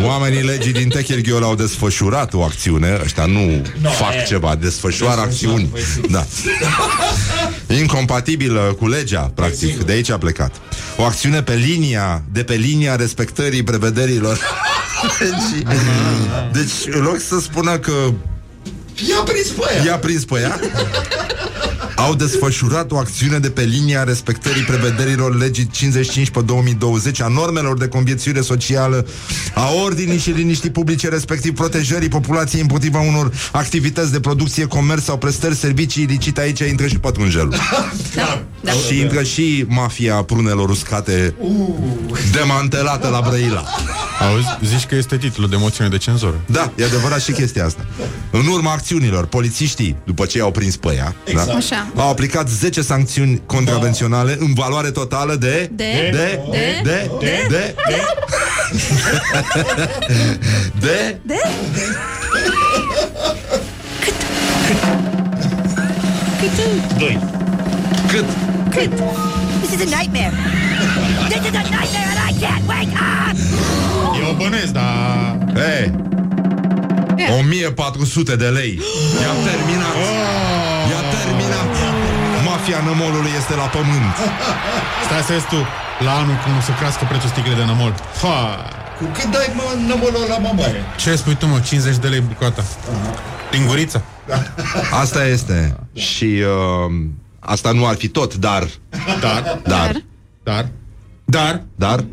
Oamenii legii din Techirghiol au desfășurat o acțiune. Ăștia nu fac ceva, desfășoară acțiuni. Da. Incompatibilă cu legea, practic. De aici a plecat. O acțiune pe linia, de pe linia respectării prevederilor deci, deci, în loc să spună că Ia prins pe aia. i-a prins pe ea au desfășurat o acțiune de pe linia respectării prevederilor legii 55 pe 2020 a normelor de conviețuire socială, a ordinii și liniștii publice, respectiv protejării populației împotriva unor activități de producție, comerț sau prestări servicii ilicite. Aici intră și pătrunjelul. Da, da. Și intră și mafia prunelor uscate demantelată la Brăila. Auzi, zici că este titlul de moțiune de cenzură. Da, e adevărat și chestia asta. În urma acțiunilor, polițiștii, după ce i-au prins pe ea, Exact. da, Așa. Au aplicat 10 sancțiuni contravenționale în valoare totală de... De? De? De? De? De? De? De? De? Doi. Cât? Cât? This is a nightmare. This is a nightmare and I can't wake up! Eu o bănesc, dar... Ei, 1400 de lei. I-a terminat. I-a terminat. Mafia nămolului este la pământ. Stai să vezi tu la anul cum o să crească prețul sticlei de nămol. Ha! Cu cât dai mă nămolul la mamaie? Ce spui tu, mă? 50 de lei bucata. Lingurița? Asta este. Și uh, asta nu ar fi tot, dar... Dar, Dar... dar, dar, Dar...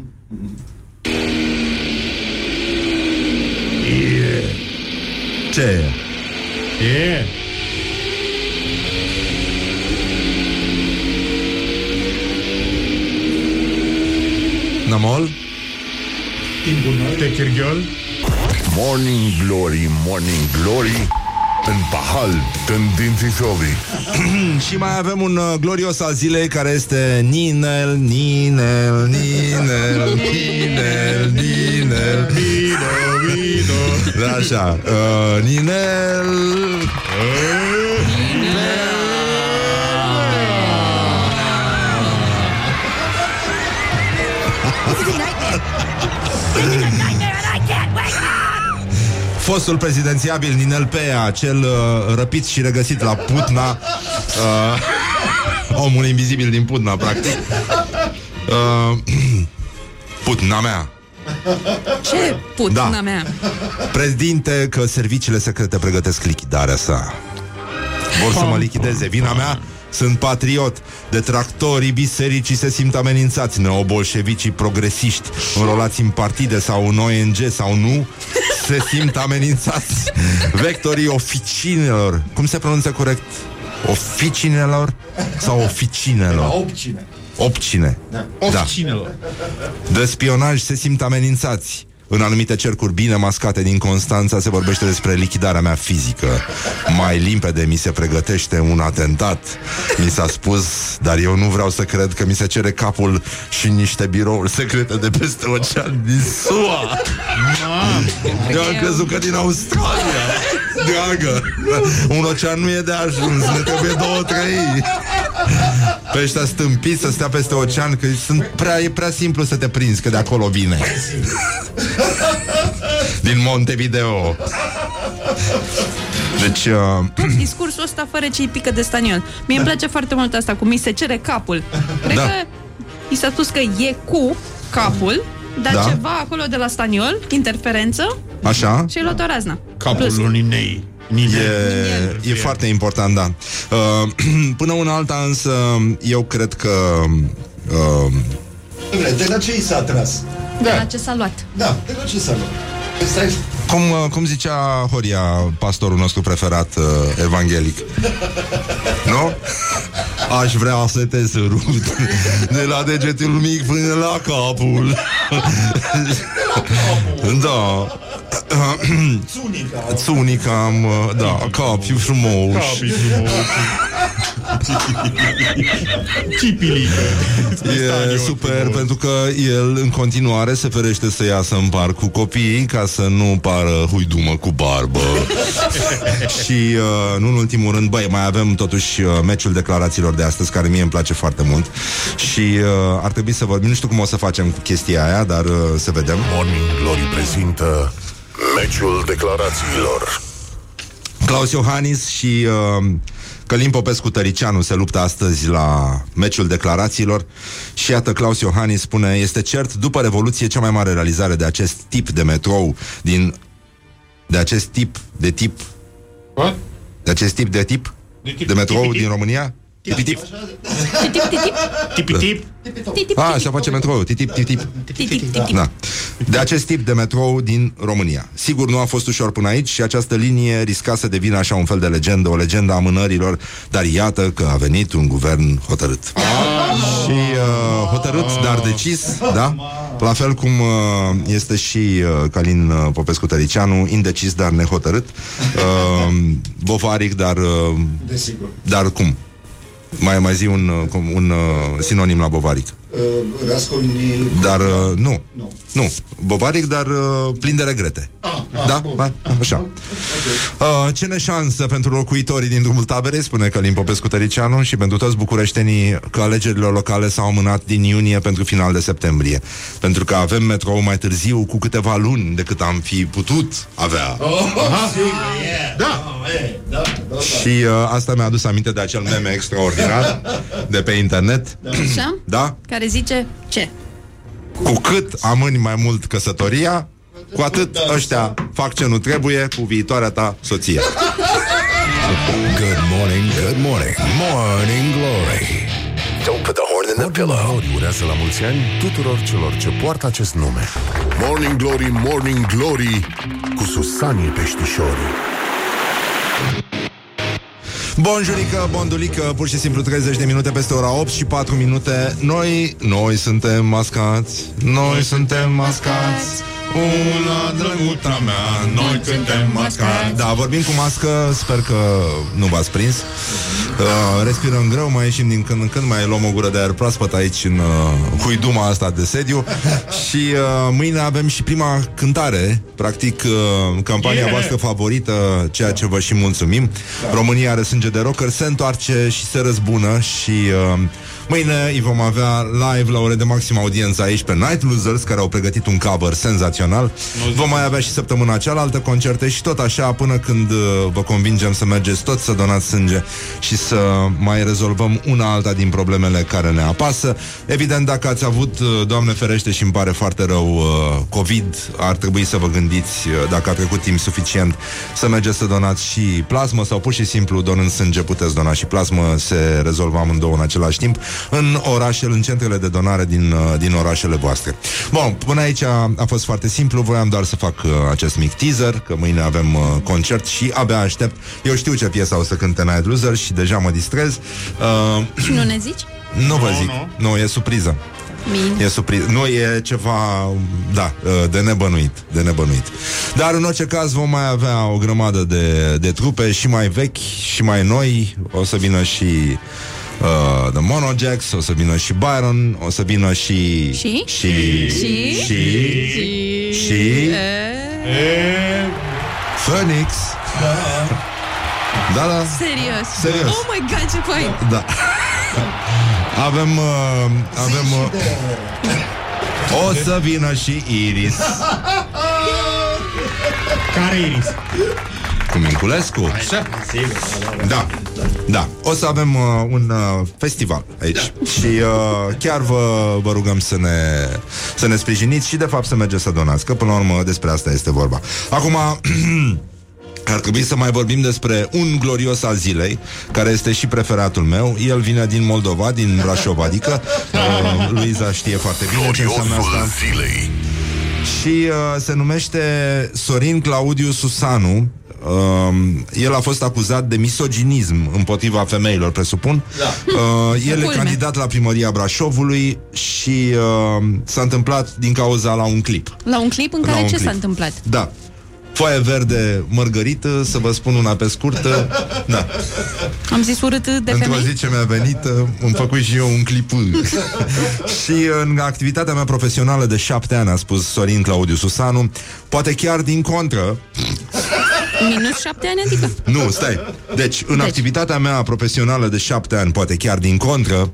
Ce e? e... Nămol? Te chirghiol? Morning Glory, Morning Glory În pahal, tendințișorii Și mai avem un uh, glorios al zilei care este Ninel, Ninel, Ninel, Ninel, Ninel Vino, vino. Da, așa uh, Ninel Fostul prezidențiabil Ninel Pea Cel uh, răpit și regăsit la Putna uh, Omul invizibil din Putna, practic uh, Putna mea Ce putna Da. mea? Prezinte că serviciile secrete pregătesc lichidarea sa. Vor să mă lichideze. Vina mea? Sunt patriot. Detractorii bisericii se simt amenințați. Neobolșevicii progresiști înrolați în partide sau în ONG sau nu se simt amenințați. Vectorii oficinelor. Cum se pronunță corect? Oficinelor sau oficinelor? Opcine. Opcine. Da. Oficinelor. De spionaj se simt amenințați. În anumite cercuri bine mascate din Constanța se vorbește despre lichidarea mea fizică. Mai limpede mi se pregătește un atentat. Mi s-a spus, dar eu nu vreau să cred că mi se cere capul și niște birouri secrete de peste ocean din SUA. Eu am crezut că din Australia. Dragă, un ocean nu e de ajuns, ne trebuie două, trei. Pe ăștia stâmpiți să stea peste ocean Că sunt prea, e prea simplu să te prinzi Că de acolo vine Din Montevideo Deci uh, Discursul ăsta fără ce pică de staniol. Mie îmi place foarte mult asta cu mi se cere capul. Cred Da. că i s-a spus că e cu capul, dar Da. ceva acolo de la staniol, interferență, Așa și ai luat o razna. Capul Plus. lui Ninei. Ninei. E, e foarte important, da uh, Până una alta însă Eu cred că uh, Dom'le, De la ce i s-a tras? De la ce s-a luat? Da, de la ce s-a luat? Stai, cum, uh, cum zicea Horia Pastorul nostru preferat uh, Evanghelic Nu? Aș vrea să te sărut De la degetul mic până la capul Da Țunica. Țunica am, uh, da, capi frumos Capii frumos. Cipilică. E super pentru că el în continuare se ferește să iasă în parc cu copiii ca să nu pară huidumă cu barbă. și uh, nu în ultimul rând, băi, mai avem totuși uh, meciul declarațiilor de astăzi care mie îmi place foarte mult și uh, ar trebui să vorbim, nu știu cum o să facem cu chestia aia, dar uh, să vedem. Morning Glory prezintă Meciul declarațiilor Claus Iohannis și uh, Călim Popescu Tăricianu se luptă astăzi la meciul declarațiilor și iată Claus Iohannis spune este cert după Revoluție cea mai mare realizare de acest tip de metrou din de acest tip de tip What? de acest tip de tip De tip- de metrou tipi-tip. din România? Tipi-tip. Titip, titip, Tipi-tip. titip, A, titip, așa face metrou, titip, titip. titip, titip. Da. De acest tip de metrou din România. Sigur, nu a fost ușor până aici și această linie risca să devină așa un fel de legendă, o legendă a mânărilor, dar iată că a venit un guvern hotărât. Și uh, hotărât, dar decis, da? La fel cum uh, este și uh, Calin uh, Popescu Tăricianu, indecis, dar nehotărât. Uh, bovaric, dar, uh, Desigur. dar cum? Mai, mai zi un, uh, cum- un uh, sinonim la bovaric. Uh, Rascolni... Dar uh, nu. Nu. Nu. Bobaric, dar uh, plin de regrete. da? Ba, așa. Uh, ce neșansă pentru locuitorii din drumul taberei, spune Călim Popescu Tăricianu, și pentru toți bucureștenii că alegerile locale s-au amânat din iunie pentru final de septembrie. Pentru că avem metrou mai târziu cu câteva luni decât am fi putut avea. Da. Și uh, asta mi-a adus aminte de acel meme extraordinar de pe internet. Așa? Da? Care zice ce? Cu cât amâni mai mult căsătoria, cu atât ăștia fac ce nu trebuie cu viitoarea ta soție. Good morning, good morning Morning Glory Don't put the horn in the pillow. Glory urează la mulți ani tuturor celor ce poartă acest nume Morning Glory, Morning Glory Cu Susanii Peștișorii Bonjurică, bondulică, pur și simplu 30 de minute peste ora 8 și 4 minute. Noi, noi suntem mascați, noi suntem mascați. Una drăguța mea, noi suntem mascați. Da, vorbim cu mască, sper că nu v-ați prins. Uh, Respirăm greu, mai ieșim din când în când Mai luăm o gură de aer proaspăt aici în uh, huiduma asta de sediu. Și uh, mâine avem și prima cântare Practic, uh, campania Yeah! voastră favorită Ceea ce vă și mulțumim. România are sânge de rocker Se întoarce și se răzbună Și uh, mâine îi vom avea live La ore de maximă audiență aici pe Night Losers Care au pregătit un cover senzațional. Vom mai avea și săptămâna cealaltă concerte Și tot așa până când uh, vă convingem să mergeți Tot să donați sânge Și să mai rezolvăm una alta din problemele care ne apasă. Evident, dacă ați avut, uh, Doamne ferește și îmi pare foarte rău, uh, COVID, ar trebui să vă gândiți, uh, dacă a trecut timp suficient, să mergeți să donați și plasmă sau pur și simplu donând sânge puteți dona și plasmă, se rezolvă amândouă în același timp în orașele, în centrele de donare din, uh, din orașele voastre. Bun, până aici a, a fost foarte simplu, voiam doar să fac uh, acest mic teaser, că mâine avem uh, concert și abia aștept. Eu știu ce piesă o să cânte Night Loser și deja mă distrez. Uh, Și nu ne zici? nu vă zic, nu, e surpriză. Bine. E surpriză. Nu e ceva, da, de nebănuit, de nebănuit. Dar în orice caz vom mai avea o grămadă de, de trupe și mai vechi și mai noi. O să vină și uh, The Monojacks, o să vină și Byron, o să vină și... Și? Și... Și? Și... Și... Phoenix. Da, da. Serios. Serios. Oh my god, ce fain. Da. Avem uh, avem uh, o să vină și Iris Care Iris? Cu Minculescu. Așa? Da. Da. O să avem uh, un uh, festival aici și uh, chiar vă, vă rugăm să ne să ne sprijiniți și de fapt să mergeți să donați, că până la urmă despre asta este vorba. Acum Ar trebui să mai vorbim despre un glorios al zilei, care este și preferatul meu. El vine din Moldova, din Brașov, adică uh, Luiza știe foarte bine ce înseamnă Gloriosul asta. zilei. Și uh, se numește Sorin Claudiu Susanu. Uh, el a fost acuzat de misoginism împotriva femeilor, presupun. Da. Uh, el e Culme. candidat la primăria Brașovului și uh, s-a întâmplat din cauza la un clip. La un clip în La care un ce clip. s-a întâmplat? Da. Foaie verde mărgărită, să vă spun una pe scurtă. Da. Am zis urât de Într-o femei? zi ce mi-a venit, uh, îmi făcut și eu un clip. și în activitatea mea profesională de șapte ani, a spus Sorin Claudiu Susanu, poate chiar din contră, Minus șapte ani, adică? nu, stai. Deci, în Deci. activitatea mea profesională de șapte ani, poate chiar din contră,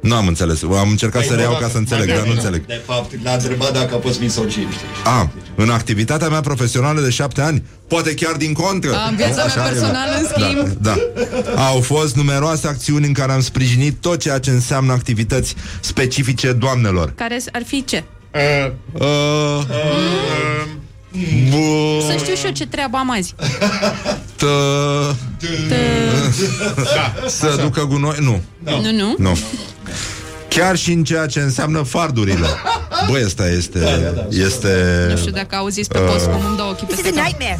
nu am înțeles. Am încercat să reiau ca să înțeleg, dar nu înțeleg. De fapt, l-a întrebat dacă a fost misogin, știi? A, în activitatea mea profesională de șapte ani, poate chiar din contră. În viața mea Așa e, personală, în schimb. Da, da. Au fost numeroase acțiuni în care am sprijinit tot ceea ce înseamnă activități specifice doamnelor. Care ar fi ce? Uh, Uh, bu, Să știu și eu ce treabă am azi. tă, să ducă gunoi. Nu, Nu, nu? nu. Chiar și în ceea ce înseamnă fardurile. Băi, ăsta este... este Nu știu dacă auziți pe post cum îmi dau ochii This is peste a cap. nightmare.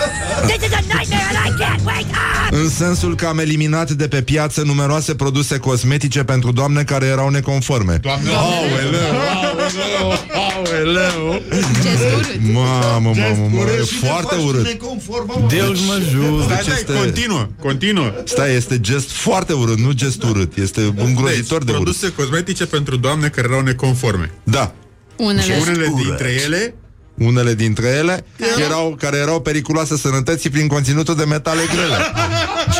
This is a nightmare and I can't wake up. În sensul că am eliminat de pe piață numeroase produse cosmetice pentru doamne care erau neconforme. Doamne, Aoleu, aoleu, Ce urât. Mamă, mamă, mamă, e Și ne foarte faci urât. neconformă, Deus mă jur, Stai, deci stai, este... continuă, continuă. Stai, este gest foarte urât, nu gest urât. Este îngrozitor de urât. produse cosmetice pentru doamne care erau neconforme. Da. Unele. Și unele dintre ele Unele dintre ele erau, care erau periculoase sănătății prin conținutul de metale grele.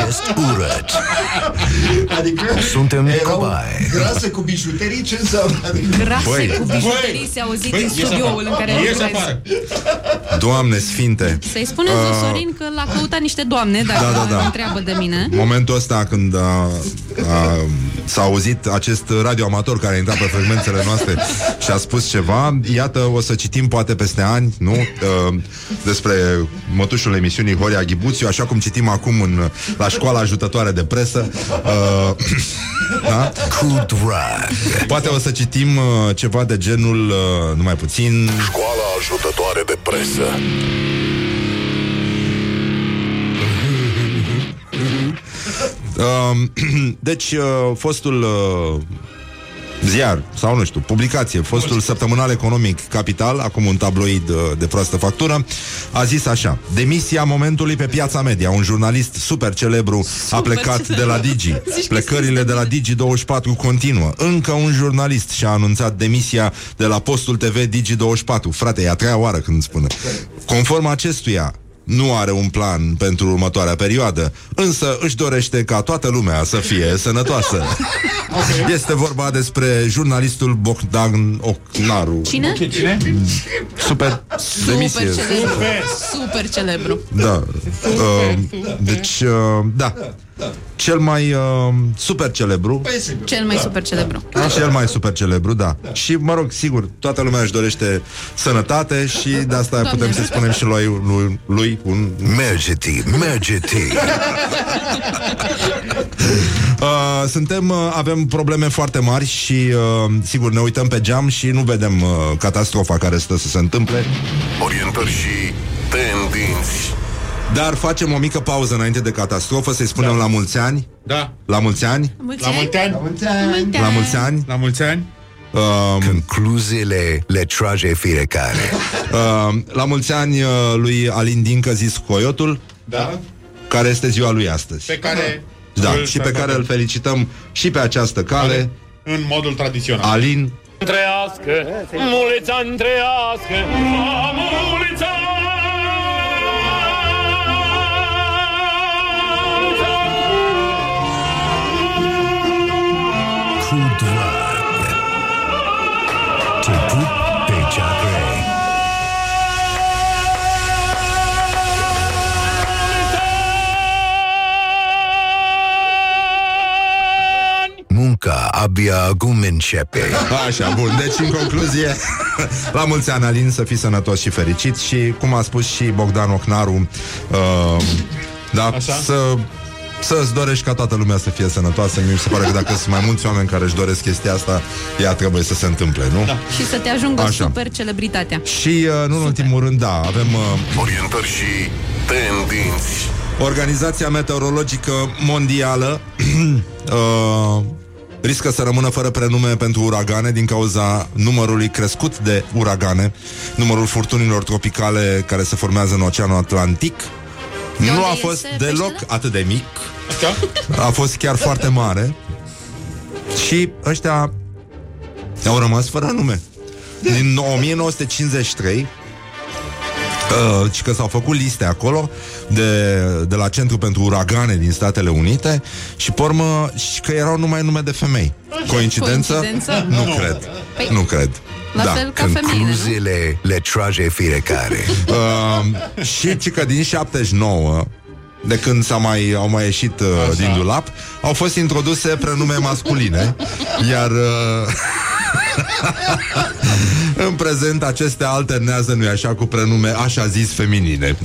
Just urât. Adică Suntem erau cobai. grase cu bijuterii, ce înseamnă? Adică Grase Băi. cu bijuterii se auzit Băi, în ieși studioul afară. în care Ieși lucrez. afară. Doamne sfinte. Să-i spuneți lui Sorin că l-a căutat niște doamne, dacă Da, da, da. îl întreabă de mine. Momentul ăsta când a, a, s-a auzit acest radioamator care a intrat pe frecvențele noastre și a spus ceva, iată, o să citim poate peste ani, nu? Uh, despre mătușul emisiunii Horia Ghibuțiu, așa cum citim acum în, la școala ajutătoare de presă. Uh, da? Cu drag. Poate o să citim uh, ceva de genul, uh, numai puțin, Școala ajutătoare de presă. Uh, deci, uh, fostul uh, ziar, sau nu știu, publicație, fostul săptămânal economic Capital, acum un tabloid uh, de proastă factură, a zis așa, demisia momentului pe piața media, un jurnalist super celebru a plecat celebru. de la Digi. Zici că Plecările de la Digi24 continuă. Încă un jurnalist și-a anunțat demisia de la postul TV Digi24. Frate, e a treia oară când spune. Conform acestuia, nu are un plan pentru următoarea perioadă, însă își dorește ca toată lumea să fie sănătoasă. Este vorba despre jurnalistul Bogdan Ocnaru. Cine? Cine? Super Super demisie. celebru. Super celebru. Da. Uh, deci, uh, da. Da. cel mai uh, super celebru. Păi e sigur. Cel mai super celebru. Cel mai super celebru, da. Și, mă rog, sigur, toată lumea își dorește sănătate și de asta Doamne putem să ajută. spunem și lui, lui, lui un... Mergeti, mergeti. Uh, suntem, uh, avem probleme foarte mari și, uh, sigur, ne uităm pe geam și nu vedem uh, catastrofa care stă să se întâmple. Orientări și tendinți. Dar facem o mică pauză înainte de catastrofă, să-i spunem la mulți ani. Da. La mulți ani. La mulți ani. La mulți ani. La mulți ani. Uh, Concluziile le trage fiecare. uh, la mulți ani uh, lui Alin Dincă, zis Coyotul, Da. care este ziua lui astăzi. Pe care... Da, îl și pe care îl sărbătorim. felicităm și pe această cale. În modul tradițional. Alin, trăiască, mulți ani trăiască, abia acum începe. Așa, bun, deci în concluzie La mulți ani, Alin, să fii sănătos și fericit Și cum a spus și Bogdan Ocnaru uh, Da, Așa? să să-ți dorești ca toată lumea să fie sănătoasă Mi se pare că dacă sunt mai mulți oameni care își doresc chestia asta Ea trebuie să se întâmple, nu? Da. Și să te ajungă Așa. super celebritatea. Și, uh, nu în ultimul rând, da, avem uh, Orientări și tendinți. Organizația Meteorologică Mondială uh, riscă să rămână fără prenume pentru uragane din cauza numărului crescut de uragane, numărul furtunilor tropicale care se formează în Oceanul Atlantic. De nu unde a fost iese deloc peștele? atât de mic, Așa? a fost chiar foarte mare și ăștia au rămas fără nume. Din 1953 Uh, și că s-au făcut liste acolo de, de la Centru pentru Uragane din Statele Unite și pe urmă și că erau numai nume de femei. Coincidență? Coincidență? Nu cred. Păi, nu cred. La da. fel ca femeile, nu? Concluziile le trage fiecare. Uh, și ci că din 79 de când s-a mai, au mai ieșit uh, din dulap, au fost introduse prenume masculine, iar uh, în prezent acestea alternează, nu așa, cu prenume așa zis feminine.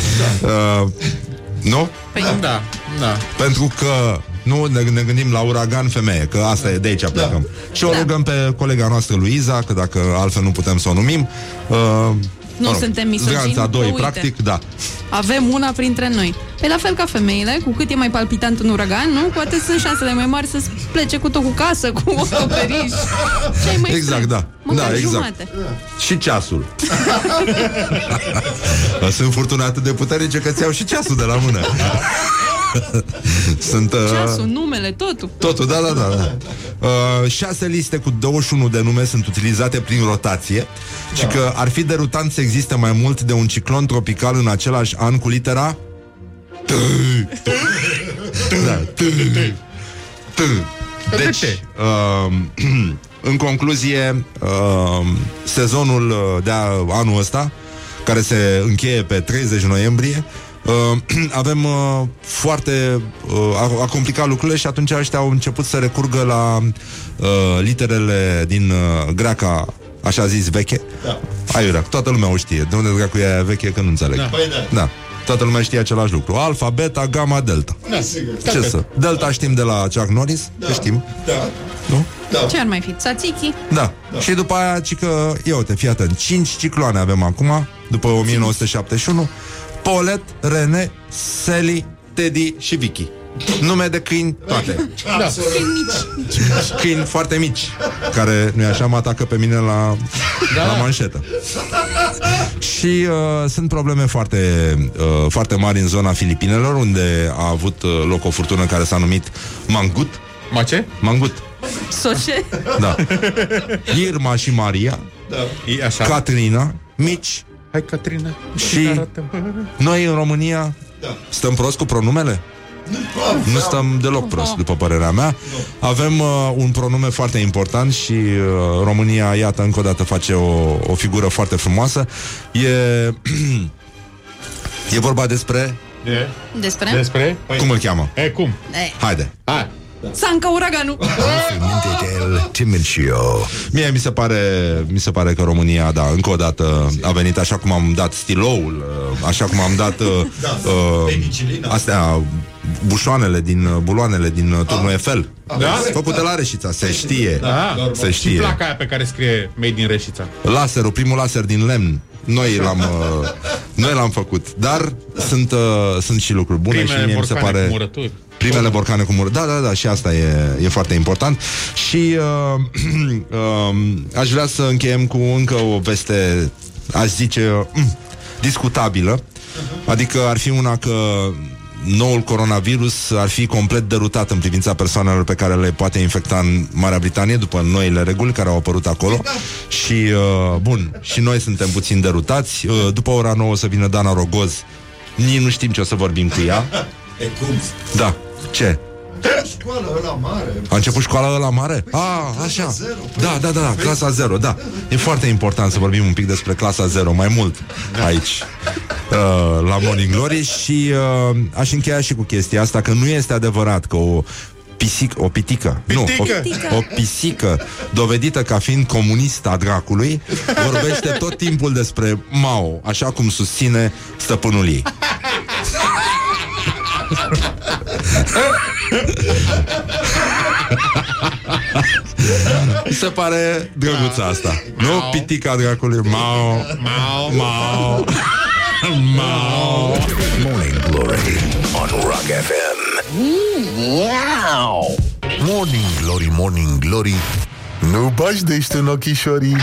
Uh, nu? Păi, Da, da. Pentru că nu ne, ne gândim la uragan femeie, că asta e de aici plecăm. Și o Da. rugăm pe colega noastră Luiza, că dacă altfel nu putem să o numim, uh, Nu suntem misogini, Zganța că 2, uite. practic, da. Avem una printre noi. Pe la fel ca femeile, cu cât e mai palpitant un uragan, nu? Cu atât sunt șansele mai mari să plece cu tot cu casă, cu acoperiș. Ce ai mai Exact, strâng? da. Măcar Da, exact. jumate. Și ceasul. Sunt furtune atât de puternice că ți iau și ceasul de la mână. Sunt uh, Ceasul, numele, totul. totul, da, da, da. da. Uh, șase liste cu 21 de nume sunt utilizate prin rotație și că ar fi derutant să existe mai mult de un ciclon tropical în același an cu litera T. Da, T. T. Deci, uh, în concluzie, uh, sezonul uh, de a- anul ăsta, care se încheie pe 30 noiembrie, uh, avem uh, foarte... Uh, a, a complicat lucrurile și atunci ăștia au început să recurgă la uh, literele din uh, greaca așa zis veche. Da. Aiurea, toată lumea o știe. De unde dracu e aia veche, că nu înțeleg. Da. Păi da. Da. Toată lumea știe același lucru. Alfa, beta, gamma, delta. Da, sigur. Ce să? Delta știm de la Chuck Norris, da. că știm, Da. nu? Da. Ce ar mai fi? Tzatziki? Da. da. Și după aia, ci că, ia uite, fii atent, 5 cicloane avem acum, după 1971, Polet, Rene, Sally, Teddy și Vicky. Nume de câini toate. Da. Câini foarte mici, care, nu așa, mă atacă pe mine la, da. la manșetă. și uh, sunt probleme foarte, uh, foarte mari în zona Filipinelor, unde a avut uh, loc o furtună care s-a numit Mangut. Ma ce? Mangut. Soce? Da. Irma și Maria, E așa. Catrina, mici Hai, Catrina. și Arată-mă. noi în România Da. stăm prost cu pronumele? Nu stăm deloc prost, după părerea mea. Avem uh, un pronume foarte important și uh, România, iată, încă o dată face o, o figură foarte frumoasă. E, e vorba despre De? Despre? Despre? Cum îl cheamă? E, cum? Eh, Haide. Hai. Sanca uraganul. Del Timincio. Mie mi se pare, mi se pare că România, da, încă o dată a venit așa cum am dat stiloul, uh, așa cum am dat uh, uh, penicilina. astea bușoanele din uh, buloanele din uh, turnul Eiffel. Da? Făcute la Reșița, se știe. Da. Se Și știe. placa aia pe care scrie Made in Reșița. Laserul, primul laser din lemn. Noi l-am, uh, noi l-am făcut. Dar sunt, uh, sunt și lucruri bune Primele și mie mi se borcane pare... cu murături. Primele borcane cu mură. Da, da, da, și asta e, e foarte important. Și uh, uh, aș vrea să încheiem cu încă o veste, aș zice, uh, discutabilă. Adică ar fi una că noul coronavirus ar fi complet derutat în privința persoanelor pe care le poate infecta în Marea Britanie după noile reguli care au apărut acolo. Și, uh, bun, și noi suntem puțin derutați. Uh, după ora 9 o să vină Dana Rogoz. Nici nu știm ce o să vorbim cu ea. E cum? Da. Ce? Școală ăla mare. A început școala ăla mare? A, așa. zero, Da, da, da, da, clasa 0, da. E foarte important să vorbim un pic despre clasa 0, mai mult aici, uh, la Morning Glory și uh, aș încheia și cu chestia asta, că nu este adevărat că o pisic, o pitică, nu, o, Pitică. o pisică dovedită ca fiind comunist a dracului, vorbește tot timpul despre Mao, așa cum susține stăpânul ei. Mi se pare drăguța asta. Nu pitica dracului. Mao. Mao. Mao. Mao. Morning Glory on Rock FM. Morning Glory, Morning Glory Nu bași de ești în ochișorii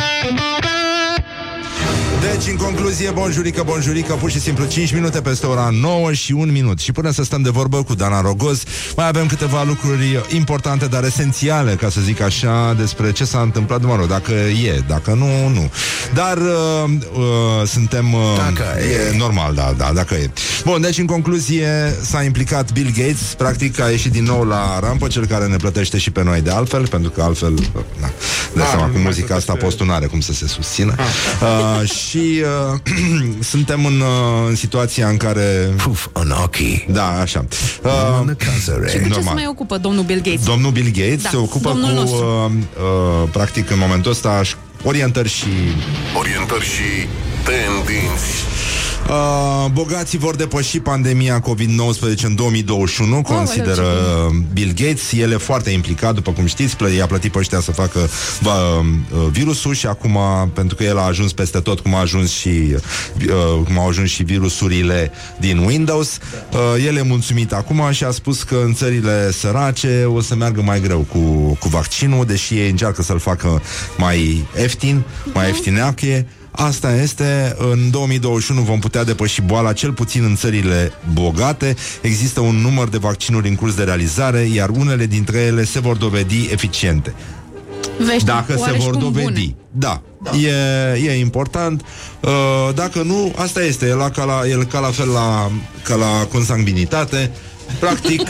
Deci, în concluzie, bonjurică, bonjurică, pur și simplu 5 minute peste ora 9 și 1 minut. Și până să stăm de vorbă cu Dana Rogoz, mai avem câteva lucruri importante, dar esențiale, ca să zic așa, despre ce s-a întâmplat, mă rog, dacă e, dacă nu, nu. Dar uh, uh, suntem... Uh, Dacă e. e normal, da, da, dacă e. Bun, deci, în concluzie, s-a implicat Bill Gates, practic a ieșit din nou la rampă, cel care ne plătește și pe noi de altfel, pentru că altfel, uh, na, de Ah, seama, nu cu mai muzica asta plătește. postul n-are cum să se susțină. Uh, și uh, suntem în, uh, în situația în care... Poof în ochii. Da, așa. În Uh, casăre. Cu ce se normal. mai ocupă domnul Bill Gates? Domnul Bill Gates Da, se ocupă domnul cu, nostru. uh, uh, practic, în momentul ăsta, ș- orientări și Orientări și tendinți Uh, bogații vor depăși pandemia COVID-19 în 2021, consideră Bill Gates. El e foarte implicat, după cum știți, plă- i-a plătit pe ăștia să facă uh, uh, virusul și acum, pentru că el a ajuns peste tot, cum a ajuns și uh, cum au ajuns și virusurile din Windows, uh, el e mulțumit acum și a spus că în țările sărace o să meargă mai greu cu, cu vaccinul, deși ei încearcă să-l facă mai ieftin, mai ieftineache. Asta este, în 2021 vom putea depăși boala cel puțin în țările bogate. Există un număr de vaccinuri în curs de realizare, iar unele dintre ele se vor dovedi eficiente. Vești Dacă se oareși vor cum dovedi. bune. Da, e, e important. Uh, dacă nu, asta este, e, la, ca, la, e ca la fel la, ca la consanguinitate. Practic,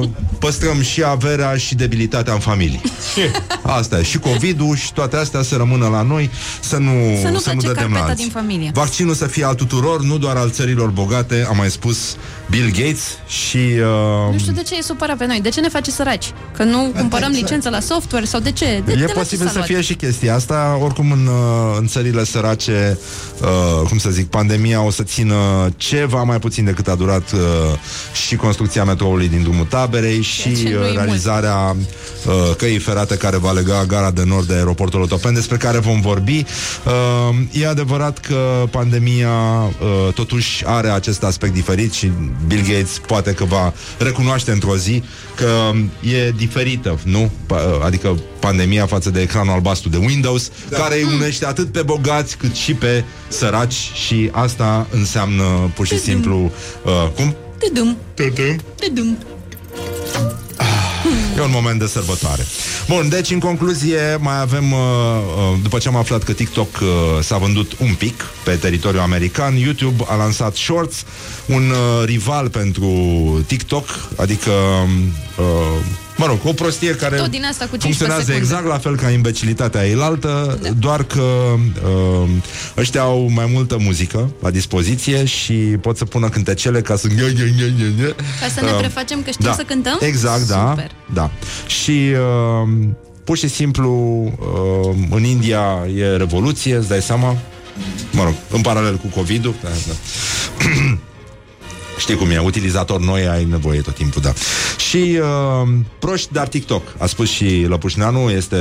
uh, păstrăm și averea și debilitatea în familie. Asta e. Și COVID-ul și toate astea să rămână la noi, să nu, Să nu să nu plece dădem la carpeta alții. din familie. Vaccinul să fie al tuturor, nu doar al țărilor bogate, a mai spus Bill Gates și... Uh, Nu știu de ce e supărat pe noi. De ce ne face săraci? Că nu cumpărăm licență la software sau de ce? De, de E la ce posibil s-a să luat? fie și chestia asta. Oricum, în, uh, în țările sărace, uh, cum să zic, pandemia o să țină ceva mai puțin decât a durat uh, și construcția metroului din drumul taberei și Ceea ce nu uh, e realizarea uh, căii ferate care va lega gara de nord de aeroportul Otopen, despre care vom vorbi. Uh, e adevărat că pandemia uh, totuși are acest aspect diferit și Bill Gates poate că va recunoaște într-o zi că e diferită, nu? Pa- Adică pandemia față de ecranul albastru de Windows, da. care îi unește atât pe bogați cât și pe săraci și asta înseamnă pur și simplu uh, cum? Tudum. Tudum. E un moment de sărbătoare. Bun, deci în concluzie mai avem, uh, uh, după ce am aflat că TikTok uh, s-a vândut un pic pe teritoriul american, YouTube a lansat Shorts, un uh, rival pentru TikTok, adică uh, Mă rog, o prostie care Tot din asta cu 15 funcționează secunde. exact la fel ca imbecilitatea eilaltă, da. doar că uh, ăștia au mai multă muzică la dispoziție și pot să pună cântecele ca să... Ca să ne Uh, prefacem că știm da. să cântăm? Exact, da. Super. Da. Și uh, pur și simplu uh, în India e revoluție, îți dai seama? Mă rog, în paralel cu COVID-ul. Da, da. Știi cum e, utilizator noi ai nevoie tot timpul, da. Și uh, proști, dar TikTok. A spus și Lăpușneanu, este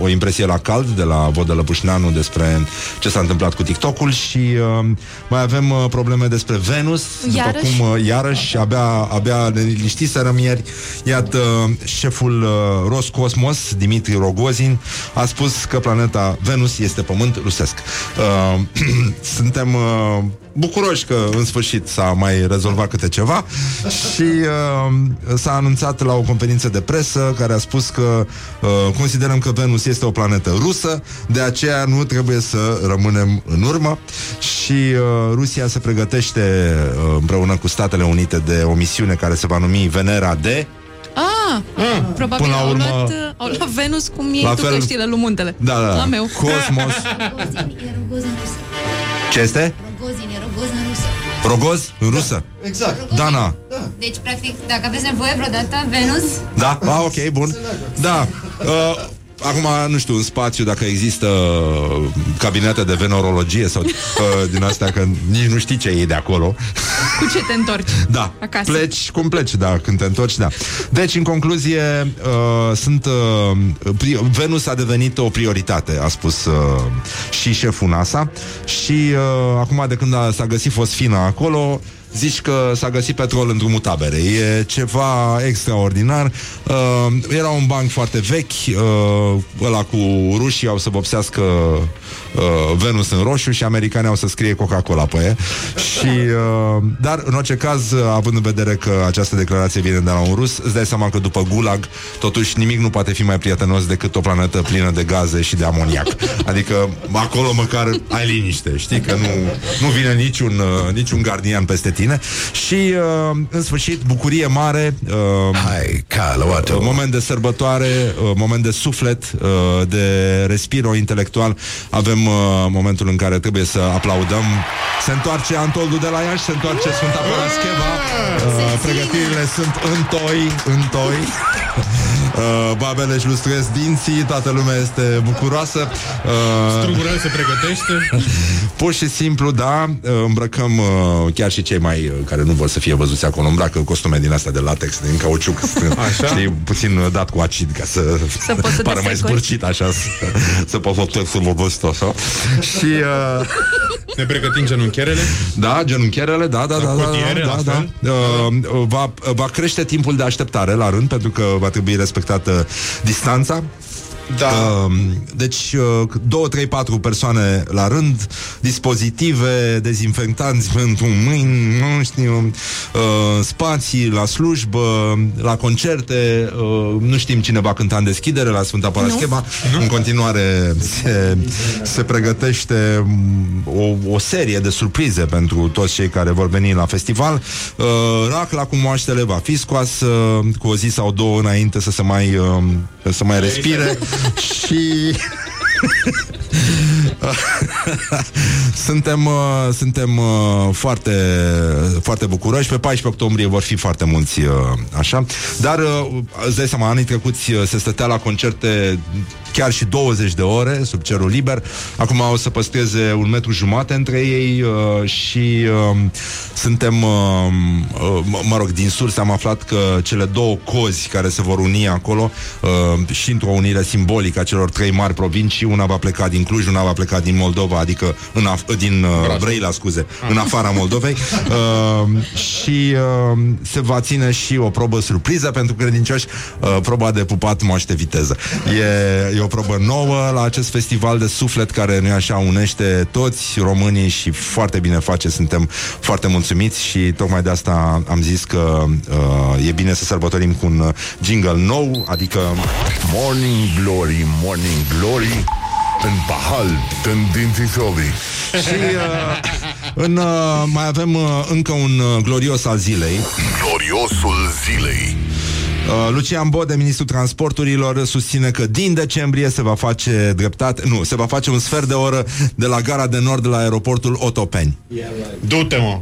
o impresie la cald de la Vodă Lăpușneanu despre ce s-a întâmplat cu TikTok-ul și uh, mai avem uh, probleme despre Venus, Iarăși? după cum uh, iarăși, abia, abia ne liniștiserăm ieri. Iată, șeful uh, Roscosmos, Dimitri Rogozin, a spus că planeta Venus este pământ rusesc. Uh, suntem uh, bucuroși că în sfârșit s-a mai rezolvat câte ceva și uh, s-a anunțat la o conferință de presă care a spus că uh, considerăm că Venus este o planetă rusă, de aceea nu trebuie să rămânem în urmă și uh, Rusia se pregătește uh, împreună cu Statele Unite de o misiune care se va numi Venera D Ah, probabil Până la au, urmă- luat, uh, au luat Venus cum iei La tu fel- căștile lui muntele. Da, da, La da. meu. Cosmos. Ce este? Rogozin, e Rogozin rusă. Rogoz? În rusă? Exact. Dana. Deci, practic, dacă aveți nevoie vreodată, Venus, Da? Ah, ok, bun. Da. Uh, acum, nu știu, în spațiu, dacă există uh, cabinete de venorologie sau uh, din astea, că nici nu știi ce e de acolo. Cu ce te întorci? Da, Acasă. pleci cum pleci, da, când te întorci, da. Deci, în concluzie, uh, sunt uh, pri- Venus a devenit o prioritate, a spus uh, și șeful NASA și uh, acum de când a, s-a găsit fosfina acolo, zici că s-a găsit petrol în drumul tabere. E ceva extraordinar. Uh, era un banc foarte vechi, uh, ăla cu rușii au să vopsească uh, Venus în roșu și americanii au să scrie Coca-Cola pe ea. Și, uh, dar, în orice caz, uh, având în vedere că această declarație vine de la un rus, îți dai seama că după Gulag, totuși nimic nu poate fi mai prietenos decât o planetă plină de gaze și de amoniac. Adică, acolo măcar ai liniște, știi? Că nu, nu vine niciun, uh, niciun gardian peste tine. Și, uh, în sfârșit, bucurie mare. Uh, Hai, Caluato. Moment de sărbătoare, uh, moment de suflet, uh, de respiro intelectual. Avem uh, momentul în care trebuie să aplaudăm. Se întoarce Antoldu de la Iași, se întoarce Sfânta Parascheva. Uh, pregătirile sunt în toi, în toi. Uh, babele își lustruiesc dinții, toată lumea este bucuroasă. Uh, Strugurel se pregătește. Pur și simplu, da, îmbrăcăm uh, chiar și cei mai uh, care nu vor să fie văzuți acolo, îmbracă costume din astea de latex, din cauciuc, Așa? știi, puțin uh, dat cu acid ca să, Să poți să te pară mai securi. zburcit așa, să, să poți să să mă văd așa. Și uh, Ne pregătim genunchierele. da, genunchierele, da, da, da, da, cotiere, da, la da, fel? da. Uh, va, va crește timpul de așteptare la rând, pentru că va trebui respectată distanța. Da. Uh, deci, uh, 2, 3, 4 persoane la rând, dispozitive, dezinfectanți pentru mâini, nu știu, uh, spații la slujbă, la concerte, uh, nu știm cine va cânta în deschidere la Sfânta Parascheva. În continuare se, se pregătește mm, o, o serie de surprize pentru toți cei care vor veni la festival. Uh, racla cu moaștele va fi scoasă cu o zi sau două înainte să se mai, uh, să mai respire și suntem, uh, suntem uh, foarte, foarte bucuroși. Pe 14 octombrie vor fi foarte mulți uh, așa. Dar uh, îți dai seama, anii trecuți uh, se stătea la concerte chiar și 20 de ore sub cerul liber. Acum o să păstreze un metru jumate între ei uh, și uh, suntem, uh, uh, mă- mă rog, din surse am aflat că cele două cozi care se vor uni acolo uh, și într-o unire simbolică a celor trei mari provincii, una va pleca din Cluj, una va pleca din Moldova, adică în af- din uh, Brăila, scuze, în afara Moldovei uh, și uh, se va ține și o probă surpriză pentru credincioși, uh, proba de pupat moaște viteză. E, e o probă nouă la acest festival de suflet care nu așa unește toți românii și foarte bine face, suntem foarte mulțumiți și tocmai de asta am zis că uh, e bine să sărbătorim cu un uh, jingle nou, adică Morning Glory, Morning Glory În pahal, în dințișorii și uh, în, uh, mai avem uh, încă un uh, glorios al zilei. Gloriosul zilei Uh, Lucian Bode, ministrul transporturilor, susține că din decembrie se va face dreptate, nu, se va face un sfert de oră de la gara de nord la aeroportul Otopeni. Du-te, mă.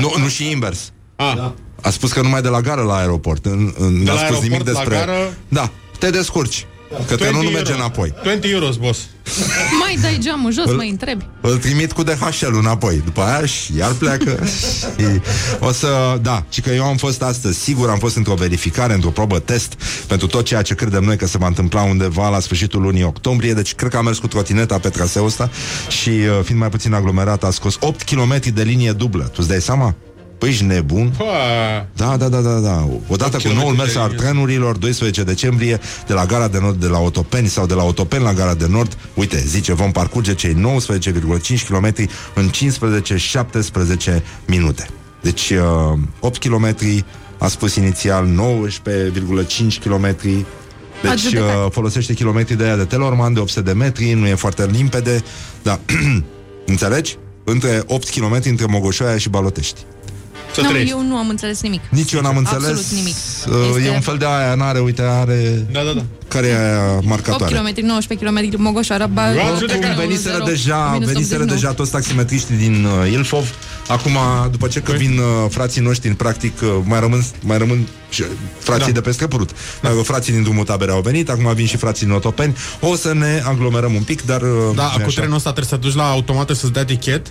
Nu, nu și invers. Ah. A spus că numai de la gară la aeroport. În, în, De n-a la spus nimic aeroport la despre... gară? Da, te descurci. Că 20 trenul nu merge euro. înapoi. 20 euros, boss. Mai dai geamul jos, Îl- mai întrebi. Îl trimit cu DHL înapoi După aia și iar pleacă și O să, da, și că eu am fost astăzi Sigur am fost într-o verificare, într-o probă test Pentru tot ceea ce credem noi că se va întâmpla Undeva la sfârșitul lunii octombrie Deci cred că am mers cu trotineta pe traseul ăsta Și uh, fiind mai puțin aglomerat A scos 8 km de linie dublă Tu îți dai seama? Păi ești nebun? Pă, Da, da, da, da, da. Odată cu kilometri noul de mers al linie. trenurilor, 12 decembrie, de la gara de nord de la Otopeni sau de la Otopeni la gara de nord, uite, zice, vom parcurge cei 19,5 km în 15-17 minute. Deci, uh, 8 km, a spus inițial 19,5 km, deci Adjudecat. uh, folosește kilometri de aia de Telorman de 800 de metri, nu e foarte limpede, dar înțelegi? Între 8 km între Mogoșoaia și Balotești. Să Nu, trăiești. eu nu am înțeles nimic. Nici eu n-am înțeles. Absolut nimic. Uh, Este E un fel de aia, n-are, uite, are... Da, da, da. Care e aia 8 marcatoare? km, 19 km, Mogoșoara, ba, Luați Oricum, judecat. veniseră deja, minus veniseră 89. deja toți taximetriștii din uh, Ilfov. Acum, după ce că Păi? vin uh, frații noștri, în practic, uh, mai rămân, mai rămân și, uh, frații Da. de pe Scăpurut. Da. Frații din drumul tabere au venit, acum vin și frații din Otopeni. O să ne aglomerăm un pic, dar... uh, Da, nu-i cu așa? trenul ăsta trebuie să te duci la automată să-ți dea tichet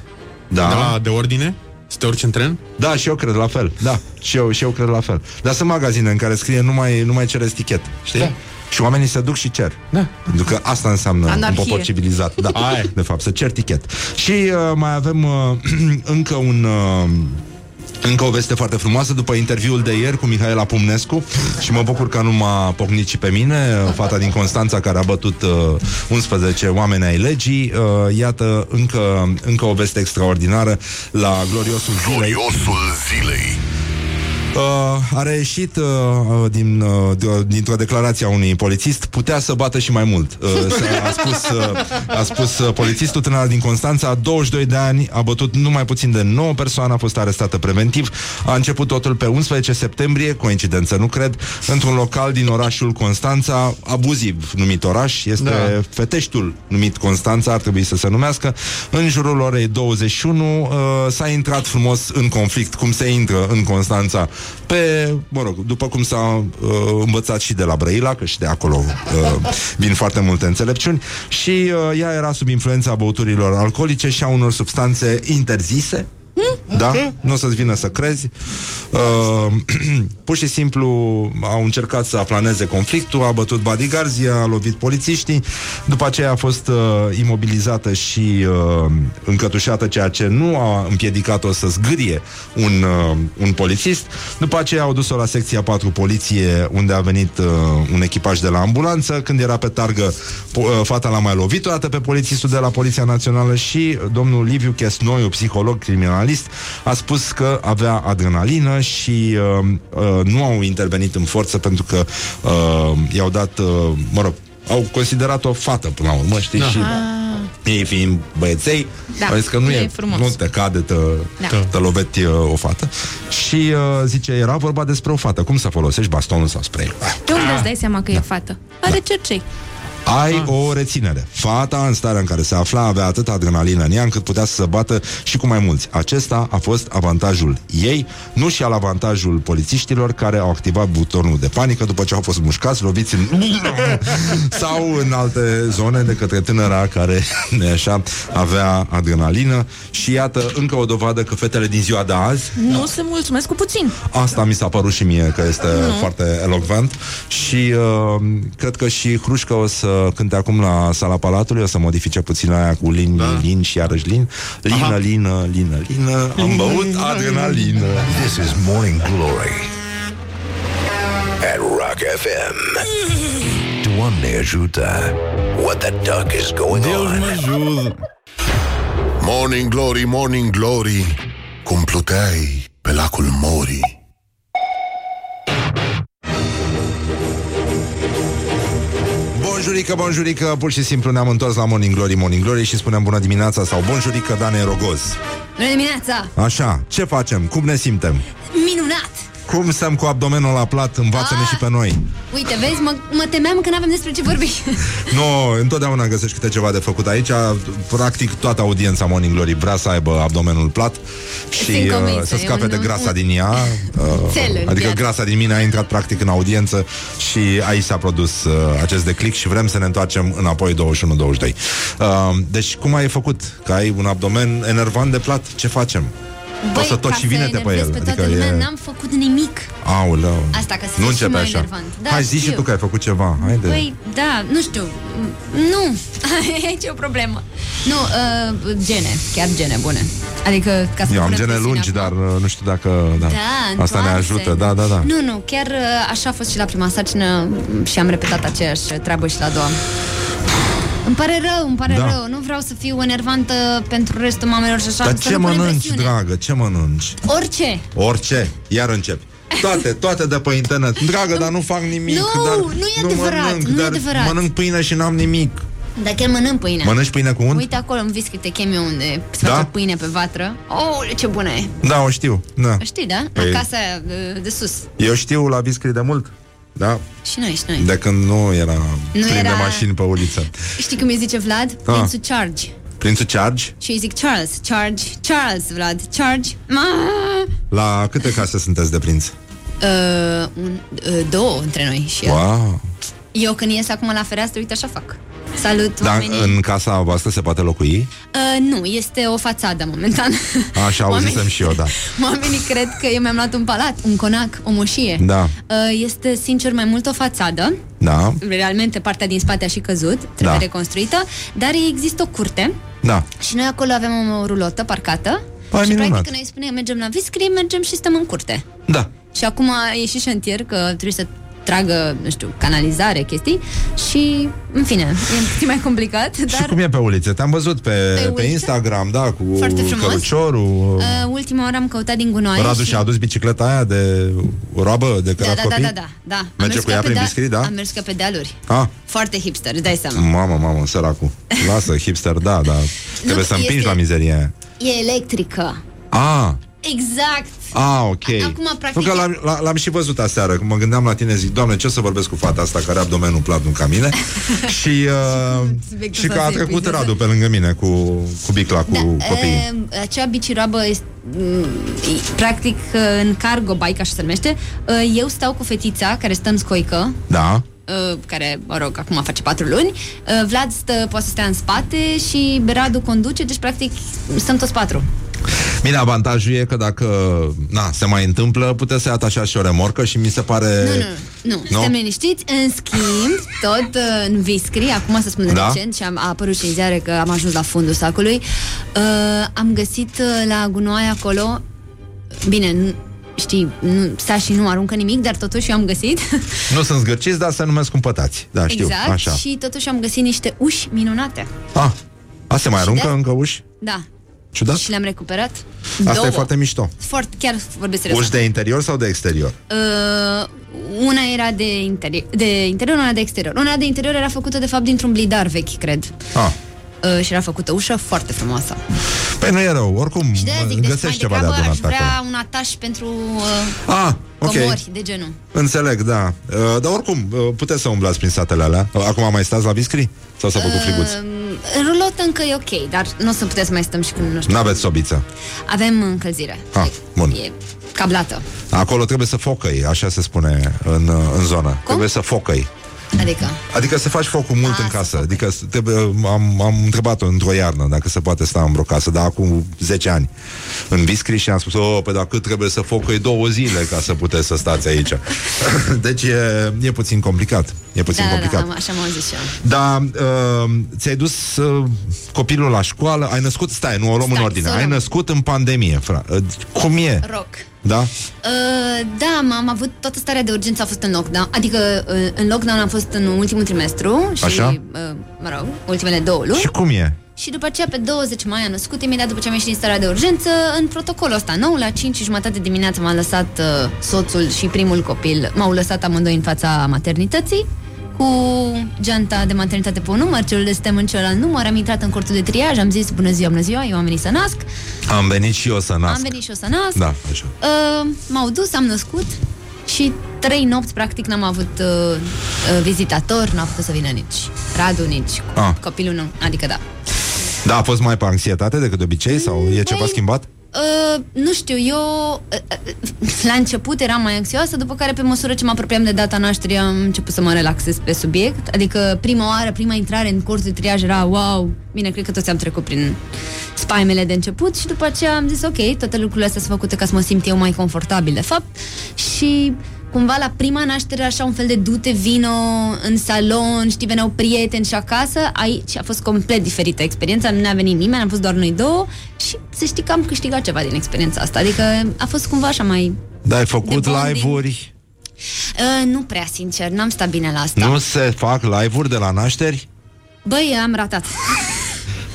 Da. de, la, de ordine, să te urci în tren. Da, și eu cred la fel. Da, și eu, și eu cred la fel. Dar sunt magazine în care scrie nu mai, nu mai cereți tichet, știi? Da. Și oamenii se duc și cer. Da. Pentru că asta înseamnă Anarhie. un popor civilizat. Da, Aia e. de fapt, să cer tichet. Și uh, mai avem uh, încă un... Uh, încă o veste foarte frumoasă după interviul de ieri cu Mihaela Pumnescu și mă bucur că nu m-a pocnit și pe mine, uh, fata din Constanța care a bătut uh, 11 oameni ai legii. Uh, iată, încă, încă o veste extraordinară la gloriosul zilei. Gloriosul zilei. Uh, a reieșit uh, uh, din, uh, de- dintr-o declarație a unui polițist putea să bată și mai mult. Uh, s- a spus, uh, a spus uh, polițistul tânăr din Constanța, 22 de ani, a bătut numai puțin de 9 persoane, a fost arestată preventiv. A început totul pe 11 septembrie, coincidență nu cred, într-un local din orașul Constanța, abuziv numit oraș, este Da. Feteștul numit Constanța, ar trebui să se numească. În jurul orei 21 uh, s-a intrat frumos în conflict, cum se intră în Constanța, pe, mă rog, după cum s-a uh, învățat și de la Brăila, că și de acolo uh, vin foarte multe înțelepciuni, și uh, ea era sub influența băuturilor alcoolice și a unor substanțe interzise, da? Nu o să-ți vină să crezi. Uh, pur și simplu au încercat să aplaneze conflictul, a bătut bodyguards, a lovit polițiștii, după aceea a fost uh, imobilizată și uh, încătușată, ceea ce nu a împiedicat-o să zgârie un, uh, un polițist. După aceea au dus-o la secția 4 poliție, unde a venit uh, un echipaj de la ambulanță. Când era pe targă, po- uh, fata l-a mai lovit o dată pe polițistul de la Poliția Națională și domnul Liviu Chesnoiu, psiholog criminalist, a spus că avea adrenalină și uh, uh, nu au intervenit în forță pentru că uh, i-au dat, uh, mă rog, au considerat o fată până la urmă, știi? Da. Și ei fiind băieței, Da, au zis că nu e e, frumos. nu te cade, te, Da. te, te loveti uh, o fată. Și uh, zice, era vorba despre o fată. Cum să folosești bastonul sau spray? De unde îți dai seama că e fată? Are cercei. Ai o reținere. Fata, în starea în care se afla, avea atât adrenalină în ea încât putea să se bată și cu mai mulți. Acesta a fost avantajul ei, nu și al avantajul polițiștilor care au activat butonul de panică după ce au fost mușcați, loviți în... sau în alte zone de către tânăra care, nu așa, avea adrenalină. Și iată, încă o dovadă că fetele din ziua de azi Nu se mulțumesc cu puțin. Asta mi s-a părut și mie că este Nu. foarte elocvent și uh, cred că și Hrușcă o să cânte acum la sala Palatului, o să modifice puțin aia cu lin, da. lin și iarăși lin. Lină, Aha. lină, lină, lină, am băut adrenalină. This is Morning Glory at Rock FM. Doamne ajută! What the duck is going on? Morning Glory, Morning Glory Cum pluteai pe lacul Mori Bonjurică, bonjurică, pur și simplu ne-am întors la Morning Glory, Morning Glory și spunem bună dimineața sau bonjurică, Dane Rogoz. Bună dimineața! Așa, ce facem? Cum ne simtem? Minunat! Cum stăm cu abdomenul la plat? Învață-ne Ah. și pe noi. Uite, vezi, mă, mă temeam că n-avem despre ce vorbi. Nu, întotdeauna găsești câte ceva de făcut aici. Practic, toată audiența Morning Glory vrea să aibă abdomenul plat și Sunt convinsă, uh, să e scape un- de grasa un- din ea. Uh, Cel în adică viață. grasa din mine a intrat practic în audiență și aici s-a produs uh, acest declic și vrem să ne întoarcem înapoi 21-22. Uh, deci, cum ai făcut? Că ai un abdomen enervant de plat? Ce facem? O să tot ca și vinete pe enervez el. pe toată Adică lumea, e... n-am făcut nimic. Aoleu. Asta ca să nu fie și începe mai așa. enervant. Da, Hai, zi și știu. tu că ai făcut ceva. Haide. Păi, da, nu știu. Nu, aici e o problemă. Nu, uh, gene, chiar gene bune. Adică, ca să Eu am pună gene presiune lungi, acum. dar uh, nu știu dacă... Da, Da, Asta ne întoarse. ajută, da, da, da. Nu, nu, chiar uh, așa a fost și la prima sarcină și am repetat aceeași treabă și la a doua. Îmi pare rău, îmi pare Da. rău. Nu vreau să fiu enervantă pentru restul mamelor și așa. Dar să ce nu punem mănânci, presiune. dragă? Ce mănânci? Orice. Orice. Iar începi. Toate, toate de pe internet. Dragă, dar nu fac nimic. Nu, dar nu e adevărat, mănânc, nu e dar adevărat. Mănânc pâine și n-am nimic. Dar chiar mănânc pâine. Mănânci pâine cu unt? Uite acolo în visc te chem eu unde se Da? face pâine pe vatră. Oh, ce bună e! Da, o știu. Da. Știi, da? Păi- Acasă aia de, de sus. Eu știu la Viscri de mult. Da? Și noi, și noi. De când nu era Nu plin de era- mașini pe uliță. Știi cum îi zice Vlad? Ah. Prințul Charge. Prințul Charge, Și îi zic Charles, Charge, Charles, Vlad, Charge. Ma! la câte case sunteți de prinț? Uh, un, uh, două între noi și el. Wow. Eu când ies acum la fereastră, uite așa fac. Salut Dar oamenii. în casa voastră se poate locui? Uh, nu, este o fațadă momentan. Așa auzisem Oamenii- și eu, da. Oamenii cred că eu mi-am luat un palat, un conac, o moșie. Da. Uh, este, sincer, mai mult o fațadă. Da, Realmente, partea din spate a și căzut, trebuie Da. reconstruită, dar există o curte da. și noi acolo avem o rulotă parcată. Păi, și minunat. practic când noi spunem mergem la Viscri, mergem și stăm în curte. Da. Și acum e și șantier că trebuie să tragă, nu știu, canalizare, chestii și, în fine, e puțin mai complicat, Și dar cum e pe ulițe? Te-am văzut pe, Pe pe, ulițe? Instagram, da, cu Foarte frumos. căruciorul. uh, ultima oară am căutat din gunoaie Radu și... și-a adus bicicleta aia de roabă de Da, cărat da, da, copii? da, da, da. Am Merge mers cu ca ea pe prin deal- biscuit, da? Am mers ca pe dealuri. Ah, Foarte hipster, îți dai seama. mamă, mamă, săracul. Lasă, hipster, da, da. Trebuie să este- împingi la mizeria aia. E electrică. Ah, Exact. ah, ok. Acum, practic- Nu că l-am, l- l-am și văzut aseară, când mă gândeam la tine, zic, doamne, ce o să vorbesc cu fata asta care are abdomenul plat nu ca mine? și, uh, Subiectul și că a ăsta se trecut epuizează. Radu pe lângă mine cu, cu bicla, cu Da, copiii. e, acea biciroabă este, m, e, practic în cargo bike, așa se numește. E, Eu stau cu fetița care stă în scoică, Da. e, care, mă rog, acum face patru luni. E, Vlad stă, poate să stea în spate și Radu conduce, deci practic stăm toți patru. Bine, avantajul e că dacă na, se mai întâmplă, puteți să-i atașați și o remorcă și mi se pare... Nu, nu, nu, nu. Suntem liniștiți. În schimb, tot uh, în Viscri, acum să spun Da? recent și am, a apărut și în ziare că am ajuns la fundul sacului, uh, am găsit uh, la gunoaie acolo, bine, nu, știi, nu, sta și nu aruncă nimic, dar totuși eu am găsit. Nu sunt zgârciți, dar se numesc cumpătați. Da, știu, exact, așa. și totuși am găsit niște uși minunate. Ah, a, se mai Și aruncă de- încă uși? Da. Ciudat? Și le-am recuperat. Asta Două. e foarte mișto. Foarte, chiar vorbesc serios. Uși de interior sau de exterior? Uh, una era de interior, de interior, una de exterior. Una de interior era făcută, de fapt, dintr-un blidar vechi, cred. Ah. Uh, și era făcută ușă foarte frumoasă. Păi nu e rău, oricum Și de aia zic, deci mai găsești ceva de degrabă aș adunat pe vrea acolo. un ataș pentru uh, Ah, ok. comori de genul. Înțeleg, da. Uh, dar oricum, uh, puteți să umblați prin satele alea. Uh, Acum mai stați la Viscri? Sau s-a făcut friguț? Uh, în rulotă încă e ok, dar nu o să puteți să mai stăm și când nu știu. N-aveți sobiță. Avem încălzire. Ah, bun. E cablată. Acolo trebuie să focăi, așa se spune în, uh, în zonă. Trebuie să focăi. Adică, Adică să faci focul mult Ah, în să casă. Adică să- trebuie, am, am întrebat-o într-o iarnă dacă se poate sta în vreo casă, dar acum 10 ani în Viscri și am spus, oh, pe dacă trebuie să focăi două zile ca să puteți să stați aici. deci e, e puțin complicat. E puțin da, da, complicat. da, am- așa m-am zis și eu. Dar uh, ți-ai dus uh, copilul la școală, ai născut, stai, nu o luăm Stai, în ordine, să o ai luăm. născut în pandemie, fra. Uh, cum e? Rock. Da? Uh, da, am, am avut toată starea de urgență a fost în lockdown. Adică uh, în lockdown am fost în ultimul trimestru și, Așa? Uh, mă rog, ultimele două luni. Și cum e? Și după aceea, pe 20 mai, a născut, imediat după ce am ieșit din starea de urgență, în protocolul ăsta nou, la 5 și jumătate dimineața m-a lăsat uh, soțul și primul copil, m-au lăsat amândoi în fața maternității, cu geanta de maternitate pe un număr, celul de stem în celălalt număr, am intrat în cortul de triaj, am zis bună ziua, bună ziua, eu am venit să nasc, Am venit și eu să nasc. am venit și eu să nasc, Da, așa. Uh, m-au dus, am născut și trei nopți, practic, n-am avut uh, uh, vizitator, n-a putut să vină nici Radu, nici Ah. copilul nu, adică da. Da, a fost mai pe anxietate decât de obicei sau e ceva Băi, schimbat? Uh, nu știu, eu uh, uh, la început eram mai anxioasă, după care pe măsură ce mă apropiam de data nașterii am început să mă relaxez pe subiect. Adică prima oară, prima intrare în curs de triaj era wow, bine, cred că toți am trecut prin spaimele de început și după aceea am zis ok, toate lucrurile astea sunt făcute ca să mă simt eu mai confortabil de fapt și cumva la prima naștere așa un fel de dute vino în salon, știi, veneau prieteni și acasă, aici a fost complet diferită experiența, nu ne-a venit nimeni, am fost doar noi două și să știi că am câștigat ceva din experiența asta, adică a fost cumva așa mai... Da, ai făcut de bonding. live-uri? Uh, nu prea sincer, n-am stat bine la asta. Nu se fac live-uri de la nașteri? Băi, am ratat.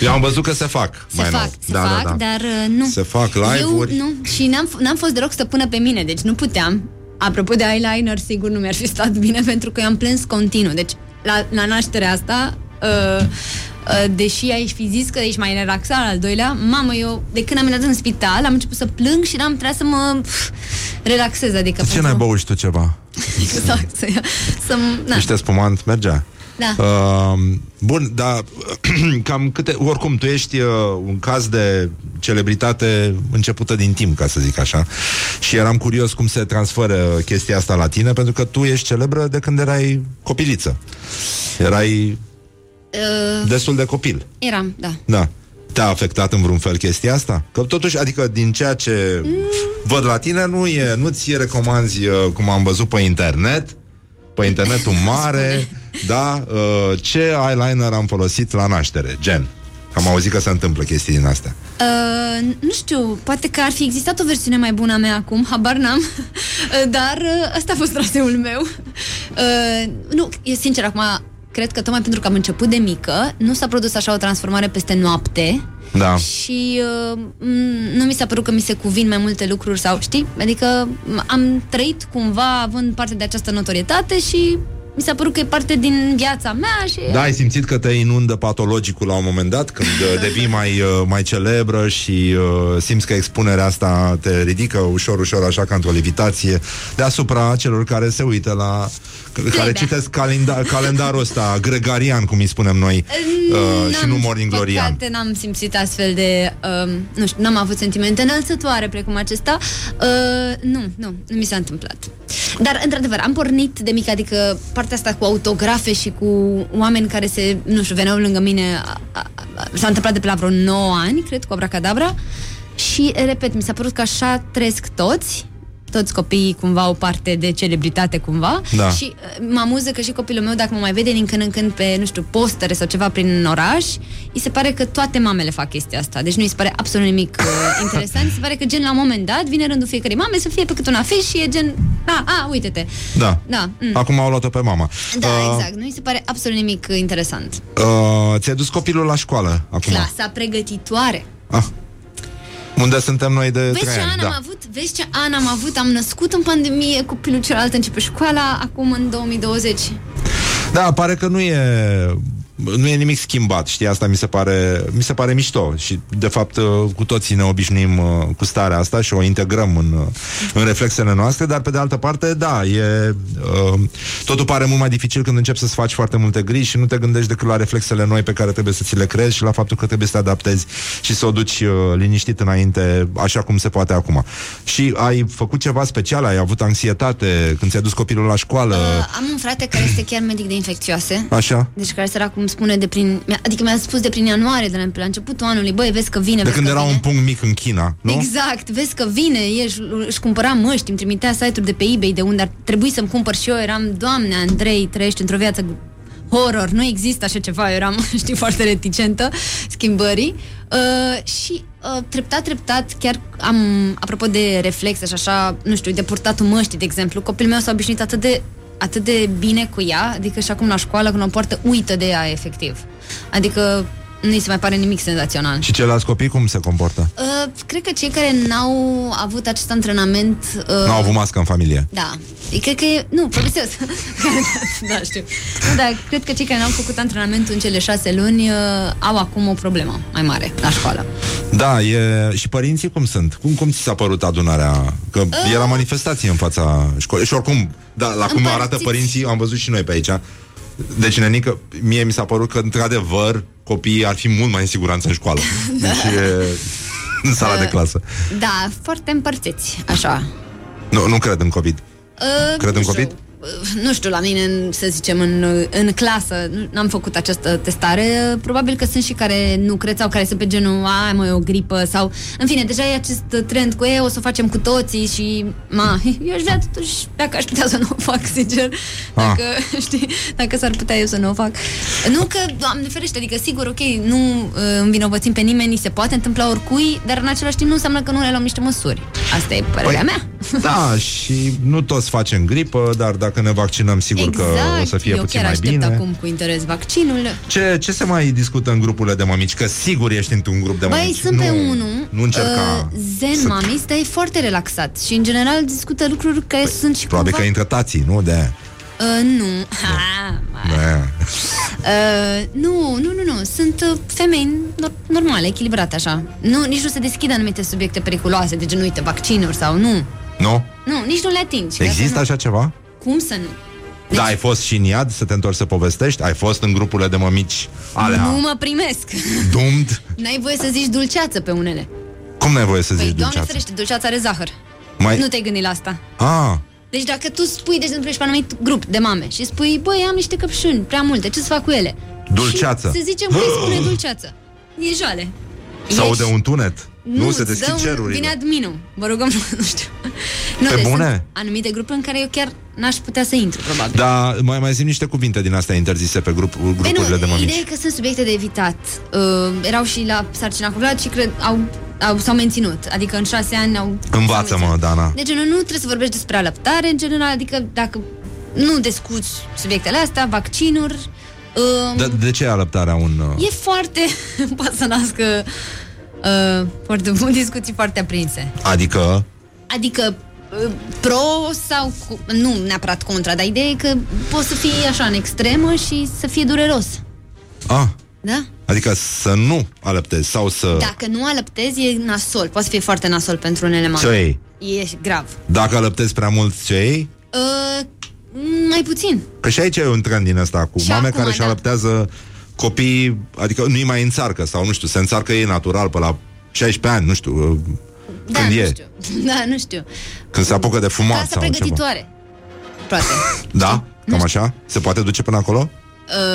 Eu am văzut că se fac. Se mai fac, nou. se da, fac, da, da. dar uh, nu. Se fac live-uri. Eu nu, și n-am, f- n-am fost deloc stăpână pe mine, deci nu puteam. Apropo de eyeliner, sigur nu mi-ar fi stat bine pentru că eu am plâns continuu. Deci, la, la nașterea asta, uh, uh, deși ai fi zis că ești mai relaxat al doilea, mamă, eu, de când am intrat în spital, am început să plâng și n-am trebuit să mă pf, relaxez, adică... De ce pentru- n-ai băut și tu ceva? Exact, să, să na. Niște spumant mergea? Da. Uh, bun, dar cam câte... Oricum, tu ești uh, un caz de celebritate începută din timp, ca să zic așa. Și eram curios cum se transferă chestia asta la tine, pentru că tu ești celebră de când erai copiliță. Erai Uh, destul de copil. eram, da. Da. Te-a afectat în vreun fel chestia asta? Că totuși, adică din ceea ce văd la tine, nu e, nu ți recomanzi, uh, cum am văzut pe internet, pe internetul mare, da, uh, ce eyeliner am folosit la naștere, gen. Am auzit că se întâmplă chestii din astea. Uh, nu știu, poate că ar fi existat o versiune mai bună a mea acum, habar n-am, Uh, dar uh, ăsta a fost traseul meu. Uh, nu, e sincer, acum, cred că tocmai pentru că am început de mică, nu s-a produs așa o transformare peste noapte Da. și uh, m- nu mi s-a părut că mi se cuvin mai multe lucruri sau, știi, adică m- am trăit cumva având parte de această notorietate și mi s-a părut că e parte din viața mea și... Da, ai simțit că te inundă patologicul la un moment dat, când uh, devii mai, uh, mai celebră și uh, simți că expunerea asta te ridică ușor, ușor, așa ca într-o levitație deasupra celor care se uită la... care citesc calenda- calendarul ăsta gregarian, cum îi spunem noi, uh, și nu Morning Glorian. Păcate n-am simțit astfel de, um, nu știu, n-am avut sentimente înălțătoare precum acesta. Uh, nu, nu, nu mi s-a întâmplat. Dar, într-adevăr, am pornit de mic, adică partea asta cu autografe și cu oameni care se, nu știu, veneau lângă mine, a, a, a, s-a întâmplat de pe la vreo 9 ani, cred, cu Abracadabra. Și, repet, mi s-a părut că așa trăiesc toți, toți copiii cumva au parte de celebritate cumva Da. și uh, mă amuză că și copilul meu dacă mă mai vede din când în când pe, nu știu, postere sau ceva prin oraș, îi se pare că toate mamele fac chestia asta. Deci nu îi se pare absolut nimic uh, interesant. Îi se pare că gen la un moment dat vine rândul fiecărei mame să fie pe cât un afiș și e gen, a, a, uite-te. Da. Da, mm. Acum au luat-o pe mama. Da, Uh, exact. Nu îi se pare absolut nimic uh, interesant. Uh, ți-ai dus copilul la școală acum. Clasa pregătitoare. Ah. Unde suntem noi de Vezi trei ce ani, an da. am avut? Vezi ce an am avut? Am născut în pandemie, copilul celălalt începe școala acum în 2020. Da, pare că nu e nu e nimic schimbat, știi, asta mi se pare mi se pare mișto și de fapt uh, cu toții ne obișnuim uh, cu starea asta și o integrăm în, uh, în reflexele noastre, dar pe de altă parte, da, e uh, totul pare mult mai dificil când începi să-ți faci foarte multe griji și nu te gândești decât la reflexele noi pe care trebuie să ți le crezi și la faptul că trebuie să te adaptezi și să o duci uh, liniștit înainte, așa cum se poate acum. Și ai făcut ceva special, ai avut anxietate când ți-ai dus copilul la școală, Uh, am un frate care este chiar medic de infecțioase. așa? Deci care sărac, cum spune, de prin... mi-a- Adică mi-a spus de prin ianuarie, de la, la începutul anului, băi, vezi că vine, De vezi când că era vine. un punct mic în China, nu? Exact, vezi că vine, e, își, își cumpăra măști, îmi trimitea site-uri de pe eBay de unde ar trebui să-mi cumpăr și eu, eram, doamne, Andrei, trăiești într-o viață horror, nu există așa ceva, eu eram, știi, foarte reticentă schimbării uh, și uh, treptat, treptat, chiar am, apropo de reflexe și așa, nu știu, de purtatul măștii, de exemplu, copilul meu s-a obișnuit atât de atât de bine cu ea, adică și acum la școală când o poartă, uită de ea efectiv. Adică nu îi se mai pare nimic senzațional. Și ceilalți copii cum se comportă? Uh, cred că cei care n-au avut acest antrenament... Uh, Nu au avut mască în familie. Da. E, Cred că e... Nu, povestesc. da, știu. Nu, dar cred că cei care n-au făcut antrenamentul în cele șase luni uh, au acum o problemă mai mare la școală. Da, e... și părinții cum sunt? Cum, cum ți s-a părut adunarea? Că Uh. era manifestație în fața școlii. Și oricum, da, la cum Împărțiți. arată părinții, am văzut și noi pe aici. Deci, nenică, mie mi s-a părut că, într-adevăr, copiii ar fi mult mai în siguranță în școală. Deci, e... în sala de clasă. Da, foarte împărțiți, așa. Nu, nu cred în COVID. Uh, Cred nu în știu, COVID? Uh, Nu știu, la mine, în- să zicem, în, în clasă, nu- n-am făcut această testare. Probabil că sunt și care nu cred sau care sunt pe genul, ai mă, e o gripă sau... În fine, deja e acest trend cu ei, o să o facem cu toții și... Ma, eu aș vrea totuși, dacă aș putea să nu o fac, sincer. Dacă, știi, dacă s-ar putea eu să nu o fac. Nu că, doamne ferește, adică sigur, ok, nu uh, învinovățim pe nimeni, se poate întâmpla oricui, dar în același timp nu înseamnă că nu ne luăm niște măsuri. Asta e părerea mea. Da, și nu toți facem gripă, dar dacă ne vaccinăm, sigur că o să fie Exact. eu puțin chiar mai aștept bine. acum cu interes vaccinul. Ce, ce se mai discută în grupurile de mămici? Că sigur ești într-un grup de Băi, mămici. sunt nu, pe unul Nu încerca... uh, Zen să- Mamis, dar e foarte relaxat Și în general discută lucruri care sunt și Probabil cumva că intră tații, nu? De uh, Nu ha, de uh, Nu, nu, nu, nu Sunt uh, femei nor- normale, echilibrate așa nu, Nici nu se deschid anumite subiecte periculoase De genul, uite, vaccinuri sau nu Nu? Nu, nici nu le atingi că Există nu- așa ceva? Cum să nu? Da, ai fost și în iad să te întorci să povestești? Ai fost în grupurile de mămici alea Nu mă primesc dumd? N-ai voie să zici dulceață pe unele Cum n-ai voie să zici Păi, doamne dulceață? ferește, dulceața are zahăr Mai... Nu te-ai gândit la asta Ah, Deci dacă tu spui, de exemplu, ești pe anumit grup de mame și spui, băi, am niște căpșuni prea multe, ce să fac cu ele? Dulceață. Și se zice, băi, spune dulceață. E jale. sau Ești- de un tunet. Nu, se îți deschid dă un- cerurile. Vine adminul. Vă rugăm, nu știu. Nu, Pe deci bune? Sunt anumite grupuri în care eu chiar n-aș putea să intru, probabil. Da, mai, mai zim niște cuvinte din astea interzise pe grup, Păi grupurile de nu, mămici. ideea e că sunt subiecte de evitat. Uh, erau și la sarcina copilată și cred, au, au, s-au menținut. Adică în șase ani au... s-au Învață-mă, menținut. Dana. Deci nu, nu trebuie să vorbești despre alăptare, în general, adică dacă nu discuți subiectele astea, vaccinuri, uh, De, de ce e alăptarea un... uh, e foarte... poate să nască uh, foarte bun, discuții foarte aprinse. Adică... Adică uh, pro sau... Cu, nu neapărat contra, dar ideea e că poți să fii așa în extremă și să fie dureros. Ah, Da? adică să nu alăptezi sau să... Dacă nu alăptezi, e nasol. Poate să fie foarte nasol pentru unele mame. Ce o iei? E grav. Dacă alăptezi prea mult, ce o iei? Uh, mai puțin. Că și aici e un trend din ăsta cu Și mame acum, care își da. alăptează copii, adică nu-i mai înțarcă sau nu știu, se înțarcă ei natural pe la 16 ani, nu știu, uh, Da, când nu e, știu. Da, nu știu. când se apucă de fumat Casa sau ceva. pregătitoare. Poate. Da? Cam așa? Se poate duce până acolo?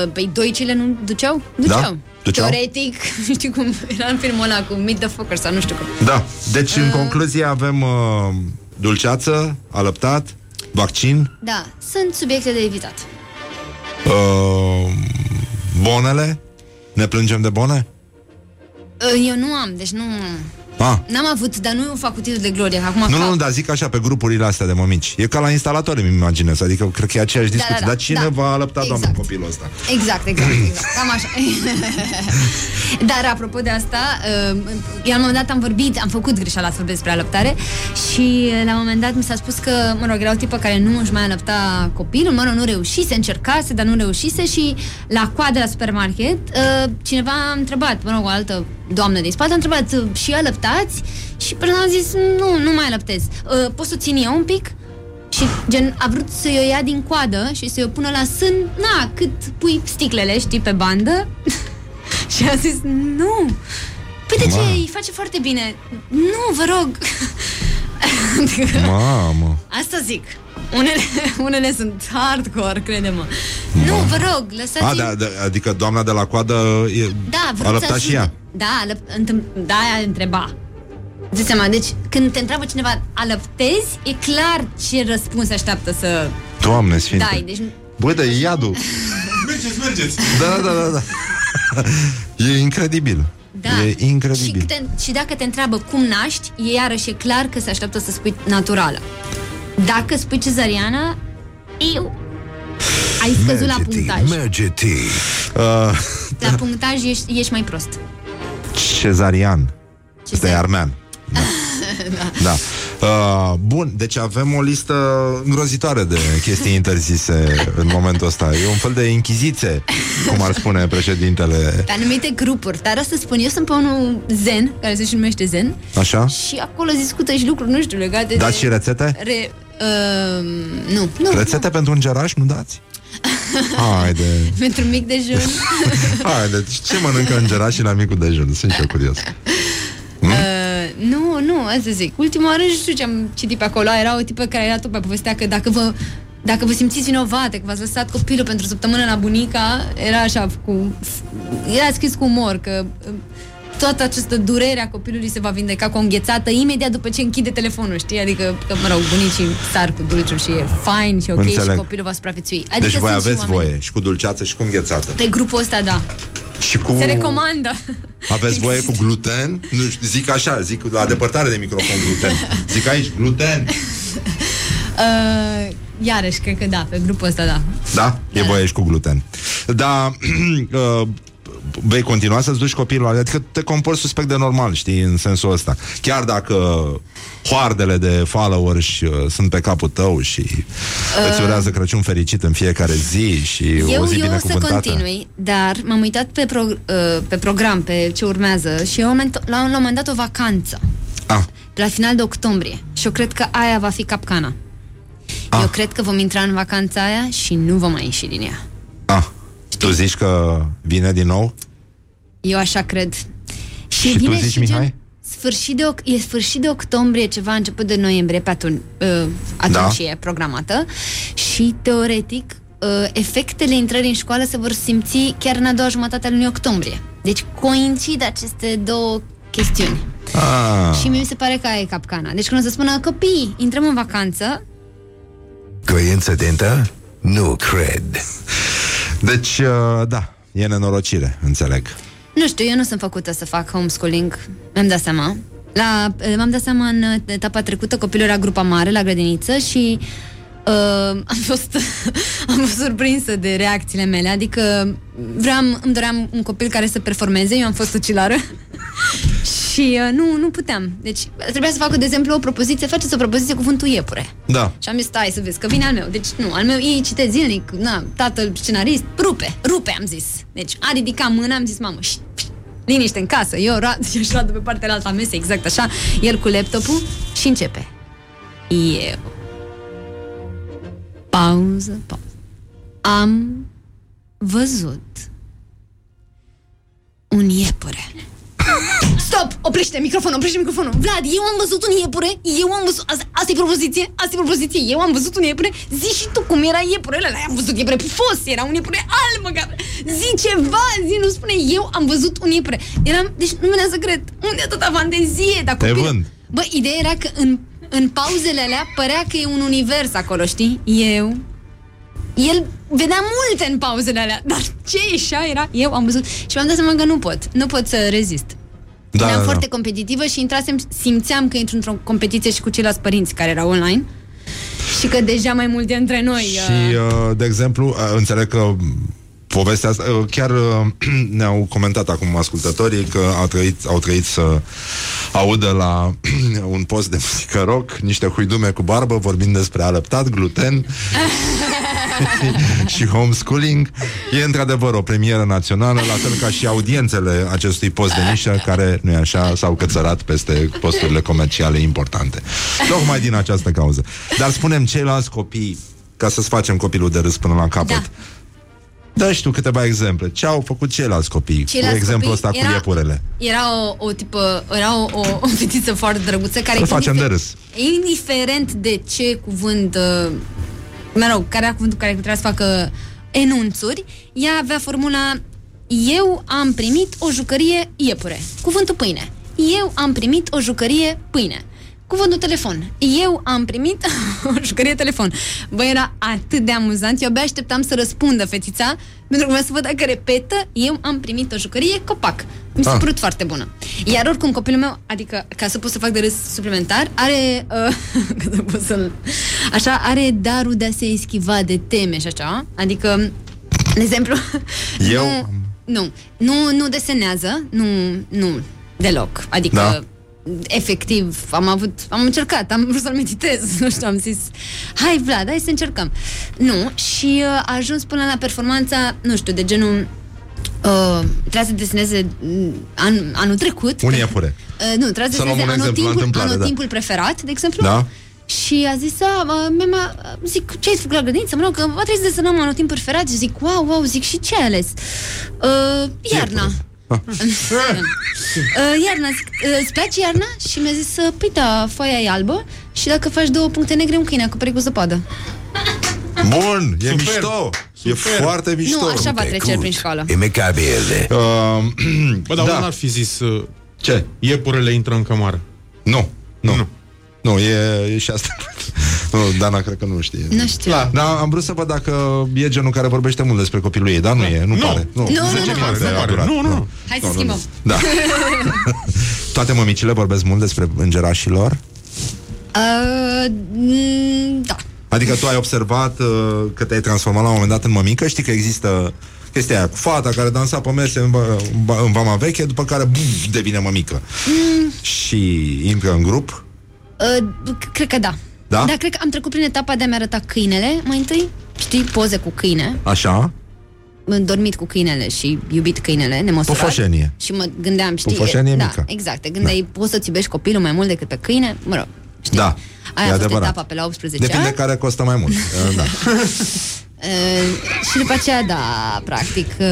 Uh, păi doicile nu duceau? Duceau. Da? Duceau? Teoretic, știi cum era în filmul ăla cu Meet the Fucker sau nu știu cum. Da. Deci, în concluzie, avem uh, dulceață, alăptat, vaccin, Da, sunt subiecte de evitat. uh, bonele. Ne plângem de bone? Uh, eu nu am, deci nu... Ah. N-am avut, dar nu fac cu titlu de glorie. că Acum Nu, caut. nu, dar zic așa, pe grupurile astea de mămici. E ca la instalatori, îmi imaginez. Adică, cred că e aceeași Da, discuție. da, da. Dar cine Da. va alăpta, Exact. doamne, copilul ăsta? Exact, exact, exact. Cam așa. Dar apropo de asta, uh, eu la un moment dat am vorbit, am făcut greșeala să vorbesc despre alăptare și uh, la un moment dat mi s-a spus că, mă rog, era o tipă care nu își mai alăpta copilul, mă rog, nu reușise, încercase, dar nu reușise și la coadă la supermarket uh, cineva a întrebat, mă rog, o altă doamnă din spate a întrebat uh, și alăptați? Și până am zis, nu, nu mai alăptez. Uh, poți să o țin eu un pic? Și gen, a vrut să o ia din coadă și să o pună la sân, na, cât pui sticlele, știi, pe bandă. și a zis, nu. Păi de ce? Ma. Îi face foarte bine. Nu, vă rog. Mamă. Asta zic. Unele, unele sunt hardcore, crede-mă. Nu, vă rog, lăsați A, da, da, adică doamna de la coadă e, Da, vrut alăpta să și ea. Da, alăp, întâm- da, aia întreba. Zici seama, deci când te întreabă cineva alăptezi, e clar ce răspuns așteaptă să Doamne sfinte. dai. Deci Băi, dar e iadul. Mergeți, mergeți! Da, da, da, da. E incredibil. Da. E Și, incredibil. te, și dacă te întreabă cum naști, e iarăși e clar că se așteaptă să spui naturală. Dacă spui cezariană, eu... Ai scăzut la Merge-te, punctaj. merge-te. Uh, La punctaj ești, ești mai prost. Cezarian. Ăsta e Cezar- armean. Da. da. Uh, bun, deci avem o listă îngrozitoare de chestii interzise în momentul ăsta. E un fel de închiziție, cum ar spune președintele. Pe anumite grupuri. Dar asta spun, eu sunt pe unul zen, care se și numește zen, Așa? și acolo discută și lucruri, nu știu, legate Dați de... și rețete? Re, uh, nu, nu. Rețete pentru îngeraș, nu dați? Haide. Pentru mic dejun. Haide, ce mănâncă îngerașii la micul dejun? Sunt și eu curios. Uh, nu, nu, asta zic. Ultima oară, nu știu ce am citit pe acolo. Era o tipă care era tocmai povestea că dacă vă dacă vă simțiți vinovate, că v-ați lăsat copilul pentru o săptămână la bunica, era așa cu... Era scris cu umor că uh, toată această durere a copilului se va vindeca cu o înghețată imediat după ce închide telefonul, știi? Adică, că, mă rog, bunicii sar cu dulciuri și e fine și ok Înțeleg. și copilul va supraviețui. Adică Deci voi sunt și aveți oameni. voie și cu dulceață și cu înghețată. Pe grupul ăsta, da. Și cu... Se recomandă. Aveți voie cu gluten? Nu știu, zic așa, zic la depărtare de microfon gluten. Zic aici, gluten. Uh, iarăși, cred că da, pe grupul ăsta, da. Da? E voie și cu gluten. Dar uh, vei continua să-ți duci copilul, adică te comporți suspect de normal, știi, în sensul ăsta. Chiar dacă hoardele de followers uh, sunt pe capul tău și îți urează Crăciun fericit în fiecare zi și Eu, o zi eu o să binecuvântată. continui, dar m-am uitat pe, pro, uh, pe program, pe ce urmează și eu am la un la un moment dat o vacanță. Ah. La final de octombrie. Și eu cred că aia va fi capcana. Ah. Eu cred că vom intra în vacanța aia și nu vom mai ieși din ea. Ah, tu zici că vine din nou? Eu așa cred. Și, Și tu vine zici, și Mihai? Gen, sfârșit de, oc- e sfârșit de octombrie, ceva început de noiembrie, pe atunci, uh, atunci Da. e programată. Și teoretic, uh, efectele intrării în școală se vor simți chiar în a doua jumătate a lunii octombrie. Deci coincid aceste două chestiuni. Ah. Și mie mi se pare că aia e capcana. Deci când o să spună copii, intrăm în vacanță, Coincidentă? Nu cred. Deci, uh, da, e nenorocire, înțeleg. Nu știu, eu nu sunt făcută să fac homeschooling, mi-am dat seama. La, m-am dat seama în etapa trecută, copilul era grupa mare la grădiniță și uh, am, fost, am fost surprinsă de reacțiile mele, adică vreau, îmi doream un copil care să performeze, eu am fost ucilară și uh, nu, nu puteam. Deci trebuia să fac, de exemplu, o propoziție, faceți o propoziție cu cuvântul iepure. Da. Și am zis, stai să vezi, că vine al meu. Deci, nu, al meu ei cite zilnic, na, tatăl scenarist, rupe, rupe, am zis. Deci, a ridicat mâna, am zis, mamă, șt, șt, liniște în casă, eu rad, eu și radă pe partea alta a mesei, exact așa, el cu laptopul și începe. Eu. Pauză, pauză. Am văzut un iepure. Stop! Oprește microfonul, oprește microfonul. Vlad, eu am văzut un iepure, eu am văzut... Asta, asta e propoziție, asta e propoziție. Eu am văzut un iepure, zi și tu cum era iepurele ăla. Am văzut iepure pufos, era un iepure alb măcar. Zi ceva, zi, nu spune, eu am văzut un iepure. Eram, deci nu venea să cred. Unde e atâta fantezie? Dar Te copilul- vând. Bă, ideea era că în, în pauzele alea părea că e un univers acolo, știi? Eu, el vedea multe în pauzele alea, dar ce ieșea era, eu am văzut și mi-am dat seama că nu pot, nu pot să rezist. Da, Eram da, foarte da. competitivă și intrasem, simțeam că intru într-o competiție și cu ceilalți părinți care erau online și că deja mai mult e între noi. Și, uh, de exemplu, uh, înțeleg că povestea asta, uh, chiar uh, ne-au comentat acum ascultătorii că au trăit, au trăit să audă la un post de muzică rock niște huidume cu barbă vorbind despre alăptat, gluten și homeschooling. E într-adevăr o premieră națională, la fel ca și audiențele acestui post de nișă, care, nu așa, s-au cățărat peste posturile comerciale importante. Tocmai din această cauză. Dar spunem ceilalți copii, ca să-ți facem copilul de râs până la capăt. Da. Dă și tu câteva exemple. Ce au făcut ceilalți copii? Ceilalți cu exemplul copii ăsta era- cu iepurele. Era o, o tipă, era o, o, o fetiță foarte drăguță care Să facem de râs. indiferent de ce cuvânt uh, mă rog, care era cuvântul care trebuia să facă enunțuri, ea avea formula eu am primit o jucărie iepure. Cuvântul pâine. Eu am primit o jucărie pâine. Cuvântul telefon. Eu am primit o jucărie telefon. Bă, era atât de amuzant. Eu abia așteptam să răspundă fetița, pentru că vreau să văd dacă repetă. Eu am primit o jucărie copac. Mi s-a Ah. părut foarte bună. Iar oricum copilul meu, adică ca să pot să fac de râs suplimentar, are, uh, ca să pot să așa, are darul de a se eschiva de teme și așa. Adică, de exemplu, Eu? nu, nu, nu, nu desenează, nu, nu, deloc. Adică, Da. Efectiv, am avut, am încercat, am vrut să-l meditez, nu știu, am zis, hai Vlad, hai să încercăm. Nu, și uh, a ajuns până la performanța, nu știu, de genul, uh, trebuia să deseneze mm, an, anul trecut. Un iepure. Uh, nu, trebuie să Să luăm deseneze un exemplu la anotimpul, întâmplare, da. anotimpul preferat, de exemplu. Da. Și a zis, a, mă, mama, zic, ce ai făcut la grădiniță? Mă rog, că va trebui să desenăm anotimp preferat. Și zic, wow, wow, zic, și ce ai ales? Uh, iarna. uh, iarna, zic, uh, îți place iarna? Și mi-a zis, uh, păi da, foaia e albă și dacă faci două puncte negre, un câine acoperit cu zăpadă. Bun, e mișto. E foarte mișto. nu, așa va trece el prin școală. Imecabile. Uh, Bă, dar Da. da. n-ar fi zis uh, ce? Iepurele intră în cămară. Nu. Nu. Nu. Nu, e, e și asta. nu, Dana cred că nu știe. Nu știu. La- Da, am vrut să văd dacă e genul care vorbește mult despre copilul ei, dar nu e, nu, Nu. pare. Nu, Nu, nu, 10 nu, minute nu a pare. durat. Nu, nu, nu. Hai să schimbăm. Da. Toate mămicile vorbesc mult despre îngerașilor? Uh, mm, da. Adică tu ai observat uh, că te-ai transformat la un moment dat în mămică, știi că există chestia aia cu fata care dansa pe mese în, va- în va- în vama veche, după care buf, devine mămică. Mm. Și intră în grup. Uh, c- cred că da. Da? Dar cred că am trecut prin etapa de a-mi arăta câinele mai întâi. Știi, poze cu câine. Așa? Am dormit cu câinele și iubit câinele, nemăsurat. Pufoșenie. Și mă gândeam, știi... Pufoșenie da, mică. exact. Te gândeai, da. poți să-ți iubești copilul mai mult decât pe câine? Mă rog, știi? Da. Aia e a fost adevărat. etapa pe la 18 Depinde ani. care costă mai mult. Uh, da. Uh, și după aceea, da, practic, uh,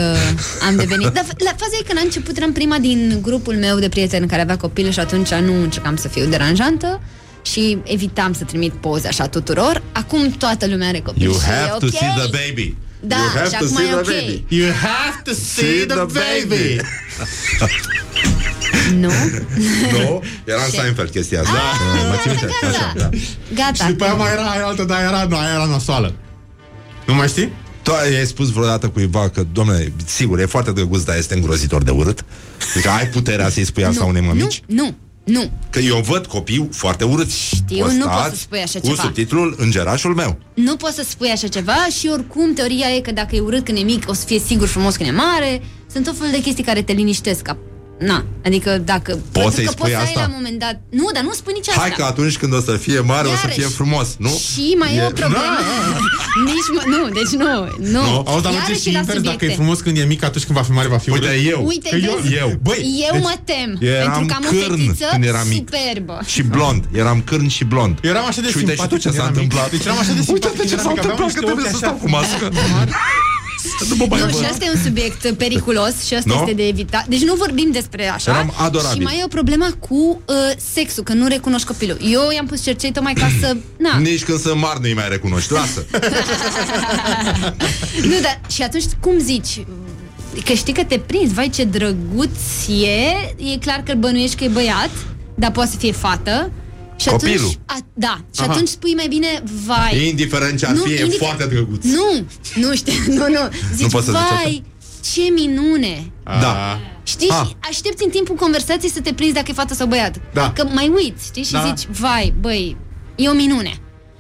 am devenit... Dar la faza e că la început eram prima din grupul meu de prieteni care avea copil și atunci nu încercam să fiu deranjantă și evitam să trimit poze așa tuturor. Acum toată lumea are copil You și have e to ok. see the baby. Da, you have și to acum see e the ok. baby. You have to see the baby. Nu? Nu? Era în Seinfeld chestia asta. Ah, Uh, mă țin minte. gata. Așa, da. Gata. Și după aia mai era aia altă, dar era, nu, aia era nasoală. Nu mai știi? Tu ai spus vreodată cuiva că, domnule, sigur, e foarte drăguț, dar este îngrozitor de urât? Adică ai puterea să-i spui asta unei mămici? Nu, nu, nu. Că eu văd copii foarte urâți. Știu, nu poți să spui așa cu ceva. subtitlul Îngerașul meu. Nu poți să spui așa ceva și oricum teoria e că dacă e urât când e mic, o să fie sigur frumos când e mare. Sunt tot fel de chestii care te liniștesc. Ca... Na, adică dacă... pentru să-i că spui poți să ai asta? la un moment dat... Nu, dar nu spui nici asta. Hai că atunci când o să fie mare, o să Iarăși. fie frumos, nu? Și mai e, E- o problemă. Nici mă, nu, deci nu, nu. Nu. Auzi, dar nu Iarăși și la invers, dacă e subiecte. frumos când e mic, atunci când va fi mare, va fi urât. Uite, eu. Uite, Că eu, vezi? eu. Băi, Eu deci, mă tem, eram pentru că am o cârn fetiță când eram mic. superbă. Și blond. Eram cârn și blond. Eram așa de și uite și simpatic tu ce când s-a eram mic. întâmplat. Deci eram așa de simpatic Uite-te ce când s-a eram mic, aveam întâmplat, că niște trebuie ochi să stau așa. cu mască. Nu, și asta e un subiect periculos și asta Nu? este de evitat. Deci nu vorbim despre așa. Eram adorabil. Și mai e o problemă cu uh, sexul, că nu recunoști copilul. Eu i-am pus cercei tocmai ca să... Na, Nici când sunt mari nu-i mai recunoști. Lasă. nu, dar și atunci cum zici? Că știi că te prinzi, vai ce drăguț e, e clar că îl bănuiești că e băiat, dar poate să fie fată. Și Copilul. Atunci, a, da, și Aha. atunci spui mai bine, vai. Indiferent ce ar Nu, fi, e indifer- foarte drăguț. Nu, nu știu, nu, nu. Zici, poți să zici asta? vai, ce minune. Da. Știi, Ah. și aștepți în timpul conversației să te prinzi dacă e fată sau băiat. Da. Că mai uiți, știi, și Da. zici, vai, băi, e o minune.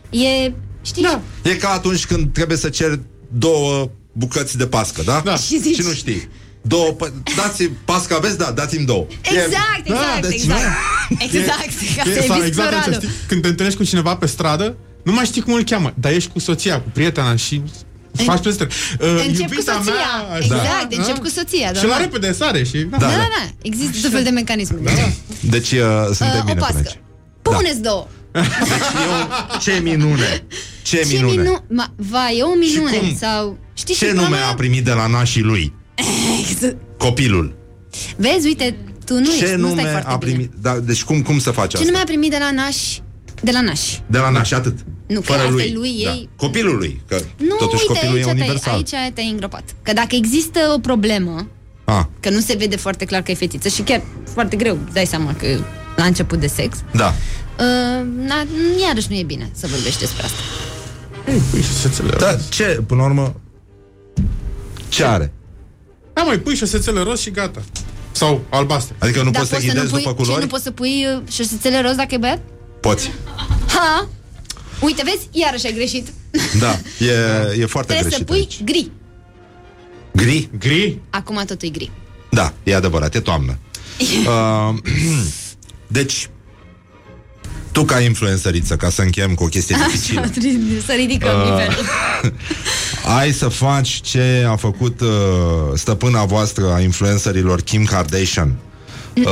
E, știi, da. E ca atunci când trebuie să cer două bucăți de pască, da? Da. Și zici- Și nu știi. Două, pă- dați pască aveți? Da, dați-mi două. Exact, E- exact, da, deci- exact. Exact, ca să E, sau eviți exact așa, pluralul. știi? Când te întâlnești cu cineva pe stradă, nu mai știi cum îl cheamă, dar ești cu soția, cu prietena și faci pe stră. Uh, Încep cu iubita soția. mea, așa, Exact, da? încep cu soția. Și Da, la da. repede sare și... Da. Da, da, da. Există tot fel de mecanisme. Da. Deci uh, suntem Uh, bine o până pască. aici. Puneți două. Deci eu, ce minune. Ce, Ce minune. minu... Ma, vai, e o minune. cum? Sau... Știi Ce și nume problema- a primit de la nașii lui? Copilul. Vezi, uite, tu nu, ce ești, nu stai nume foarte a bine. primit? Da, deci cum, cum să faci Ce asta? nume a primit de la nași? De la nași. De la nașii, atât. Nu, că Fără asta lui. e lui, da. ei- Copilul lui. Că Nu, totuși uite, copilul aici, e te-ai, universal. aici te-ai îngropat. Că dacă există o problemă, Ah. că nu se vede foarte clar că e fetiță și chiar foarte greu, dai seama că la început de sex, Da. uh, na, iarăși nu e bine să vorbești despre asta. Ei, pui șosețele Da, roz. ce, până la urmă, ce are? Da, mai pui șosețele roz și gata. Sau albastre. Adică nu Dar poți să te nu ghidezi pui, după ce, culori? nu poți să pui uh, șosețele roz dacă e băiat? Poți. Ha! Uite, vezi? Iarăși ai greșit. Da, e, e foarte Trebuie să greșit pui aici. gri. Gri? Gri? Acum totul e gri. Da, e adevărat, e toamnă. Uh, deci, tu ca influențăriță, ca să încheiem cu o chestie dificilă, Așa, să ridicăm Uh, nivelul. ai să faci ce a făcut uh, stăpâna voastră a influencerilor Kim Kardashian, uh,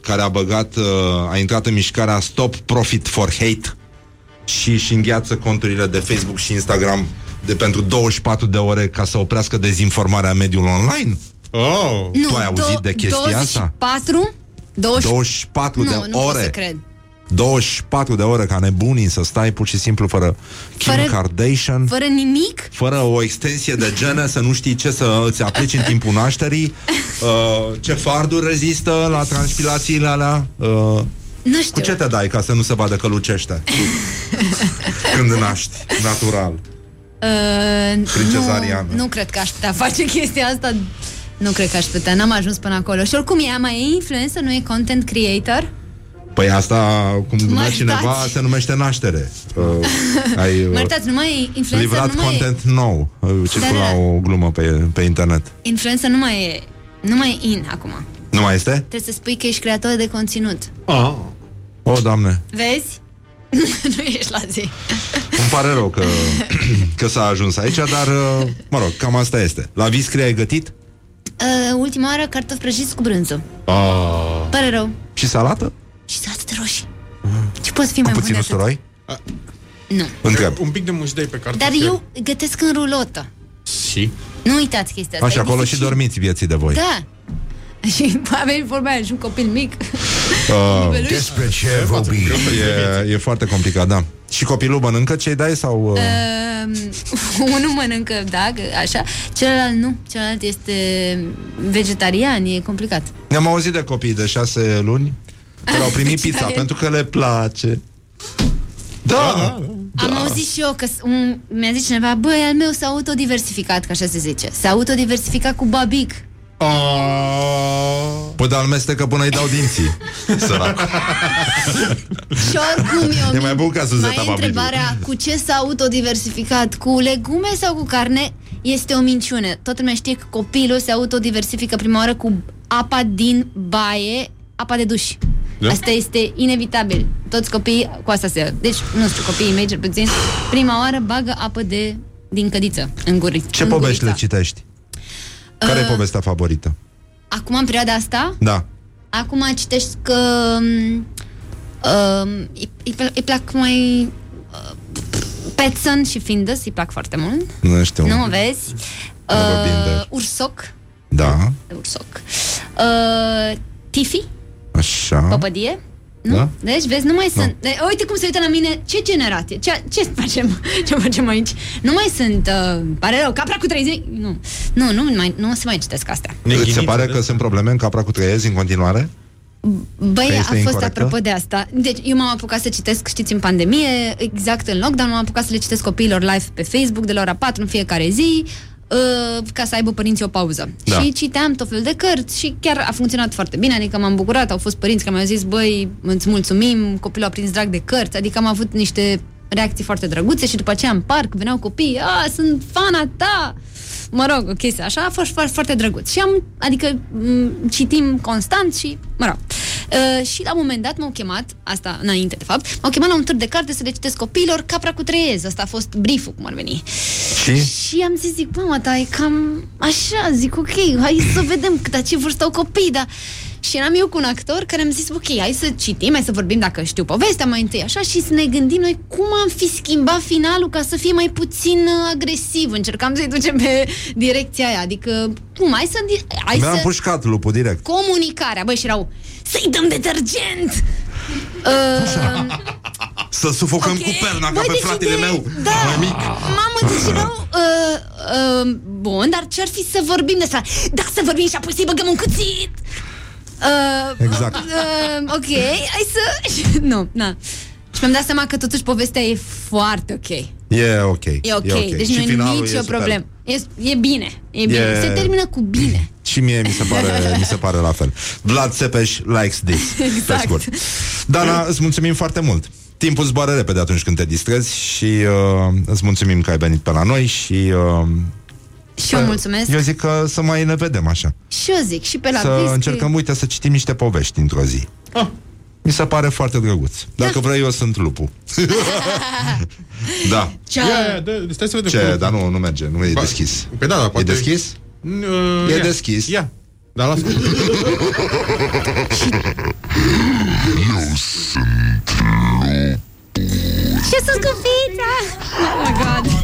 care a băgat, uh, a intrat în mișcarea Stop Profit for Hate și își îngheață conturile de Facebook și Instagram de pentru 24 de ore ca să oprească dezinformarea în mediul online? Oh! Nu, tu ai auzit do- de chestia asta? 24? 20... 24 nu, de nu pot ore. să cred. 24 de ore ca nebunii să stai pur și simplu fără Kim Fără- Kardashian, Fără nimic? fără o extensie de genă, să nu știi ce să îți aplici în timpul nașterii, uh, ce farduri rezistă la transpirațiile alea, uh, Nu cu știu. ce te dai ca să nu se vadă că lucește când naști, natural. Uh, Prin nu, cezariană. nu cred că aș putea face chestia asta. Nu cred că aș putea, n-am ajuns până acolo. Și oricum ea mai e influencer, nu e content creator. Păi asta, cum numea Mă cineva, iertați. se numește naștere. Uh, ai Mă uh, iertați, nu mai e influencer, livrat nu mai e, content nou. Uh, Circula Da, da. o glumă pe, pe internet. influencer nu mai e, nu mai e in acum. Nu mai este? Trebuie să spui că ești creator de conținut. Ah. O, doamne, Vezi? nu ești la zi. îmi pare rău că, că s-a ajuns aici, dar, uh, mă rog, cam asta este. La viscri ai gătit? Uh, ultima oară cartofi prăjiți cu brânză. Ah. Pare rău. Și salată? Și salată de roșii. Ce poți fi mai Cu bun de puțin atât? usturoi? Nu. Întreb. Un pic de mușdei pe cartofi. Dar eu gătesc în rulotă. Și? Nu uitați chestia asta. Așa, e acolo și dificil. dormiți vieții de voi. Da. Și avem vorba aia, și un copil mic. Uh, Despre ce vorbim? e, e foarte complicat, da. Și copilul mănâncă ce-i dai sau... Uh... Uh, unul mănâncă, da, că așa, celălalt nu. Celălalt este vegetarian, e complicat. Ne-am auzit de copii de șase luni care au primit pizza Vegetarian. pentru că le place. Da, Da. Am auzit și eu că s- un, mi-a zis cineva, băi, al meu s-a autodiversificat, că așa se zice. S-a autodiversificat cu babic. Ah. Păi dar amestecă până îi dau dinții. Sărac. Și oricum eu E mai bun ca Suzeta Mai e Babic. întrebarea cu ce s-a autodiversificat? Cu legume sau cu carne? Este o minciună. Toată lumea știe că copilul se autodiversifică prima oară cu apa din baie, apa de duș. Da. Asta este inevitabil. Toți copiii cu asta se... Deci, nu știu, copiii mei cel puțin, prima oară bagă apă de din cădiță în guri. Ce în povești le gurița. citești? Care e Uh, povestea favorită? Acum, în perioada asta, Da. Acum citești că um, um, îi, îi, pl- îi plac mai uh, Petson și Findus, îi plac foarte mult. Nu știu. Nu vezi? Nu vorbim Uh, de- ursoc. Da, Ursoc. Uh, Tifi, așa. păpădie. Nu? Da? Deci, vezi, nu mai sunt. De, uite cum se uită la mine. Ce generație? Ce, ce facem? Ce facem aici? Nu mai sunt. Uh, pare rău. Capra cu 30. Nu. Nu, nu, mai, nu se mai citesc astea. Îți se pare că sunt probleme în capra cu trăiezi în continuare? Băi, Că a este fost incorrectă? apropo de asta. Deci, eu m-am apucat să citesc, știți, în pandemie, exact în lockdown, m-am apucat să le citesc copiilor live pe Facebook de la ora 4 în fiecare zi, uh, ca să aibă părinții o pauză. Da. Și citeam tot felul de cărți și chiar a funcționat foarte bine, adică m-am bucurat, au fost părinți care mi-au zis, băi, îți mulțumim, copilul a prins drag de cărți, adică am avut niște reacții foarte drăguțe și după aceea în parc veneau copii, a, sunt fana ta! Mă rog, o chestie așa, a fost foarte, foarte drăguț. Și am, adică, m, citim constant și, mă rog. Uh, și la un moment dat m-au chemat, asta înainte de fapt, m-au chemat la un tur de carte să le citesc copiilor Capra cu treiez. Asta a fost brieful, cum ar veni. Și? Și am zis, zic, mama ta, e cam așa, zic, ok, hai să vedem cât la ce vârstă au copii, dar... Și eram eu cu un actor care am zis, ok, hai să citim, hai să vorbim dacă știu povestea mai întâi, așa, și să ne gândim noi cum am fi schimbat finalul ca să fie mai puțin uh, agresiv. Încercam să-i ducem pe direcția aia, adică, cum, hai să... Hai Mi-am să... pușcat lupul direct. Comunicarea, băi, și erau, să-i dăm detergent! Uh, Să sufocăm Ok. cu perna ca Băi, pe deci fratele ideea- meu. Da, Mai mic. mamă, deci erau uh, uh, Bun, dar ce-ar fi să vorbim despre Da, să vorbim și apoi să-i băgăm un cuțit uh, Exact. Uh, ok, hai să... nu, na. Și mi-am dat seama că totuși povestea e foarte ok. E ok. E ok, E ok. deci Și nu e finalul e nicio super. problemă. E, e bine, e bine. E- Se termină cu bine. Și mie mi se pare, mi se pare la fel. Vlad Țepeș likes this. Exact. Pe scurt. Dana, îți mulțumim foarte mult. Timpul zboară repede atunci când te distrezi și uh, îți mulțumim că ai venit pe la noi și uh, Și eu mulțumesc. eu zic că să mai ne vedem așa. Și eu zic, și pe la să whisky. încercăm, uite, să citim niște povești într-o zi. Ah. Mi se pare foarte drăguț. Dacă Da. vrei, eu sunt lupul. da. Ceau. Ia, ia, dă, stai să vedem. Ce? cum- Dar nu, nu merge. Nu e Ba- deschis. Păi da, da, E poate... deschis? Uh, E ia. deschis. Ia. Da, lasă. Ce sunt scufița? Oh my god.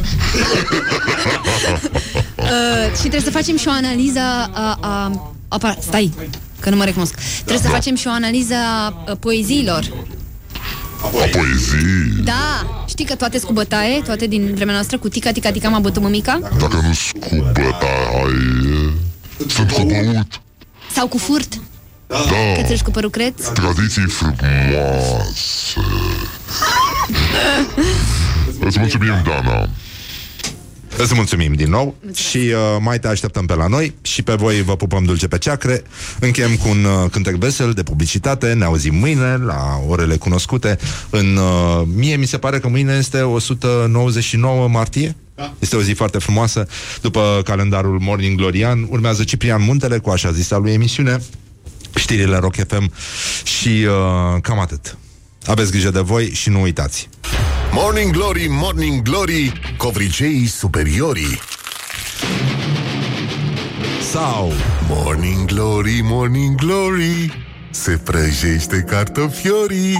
uh, și trebuie să facem și o analiză a... a, a, a stai, că nu mă recunosc. Trebuie să facem și o analiză a a poeziilor. A poezii, Da, știi că toate cu bătaie, toate din vremea noastră, cu tica, tica, tica, m-a bătut mămica? dacă nu sunt cu bătaie, sunt cu băut. Sau cu furt? Da, Cățeluși cu părul creț? tradiții frumoase. Îți mulțumim, Dana. Îți mulțumim din nou și uh, mai te așteptăm pe la noi și pe voi vă pupăm dulce pe ceacre. Încheiem cu un uh, cântec vesel de publicitate. Ne auzim mâine la orele cunoscute. În, uh, mie mi se pare că mâine este 199 martie. Da. Este o zi foarte frumoasă. După calendarul Morning Glorian, urmează Ciprian Muntele cu așa zisa lui emisiune, știrile Rock FM și uh, cam atât. Aveți grijă de voi și nu uitați. Morning Glory, Morning Glory, covriceii superiorii. Sau Morning Glory, Morning Glory, se prăjește cartofiorii.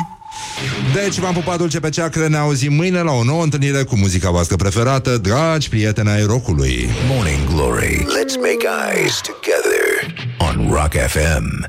Deci v-am pupat dulce pe ceacră, ne auzim mâine la o nouă întâlnire cu muzica voastră preferată, dragi prieteni ai rocului. Morning Glory. Let's make eyes together on Rock FM.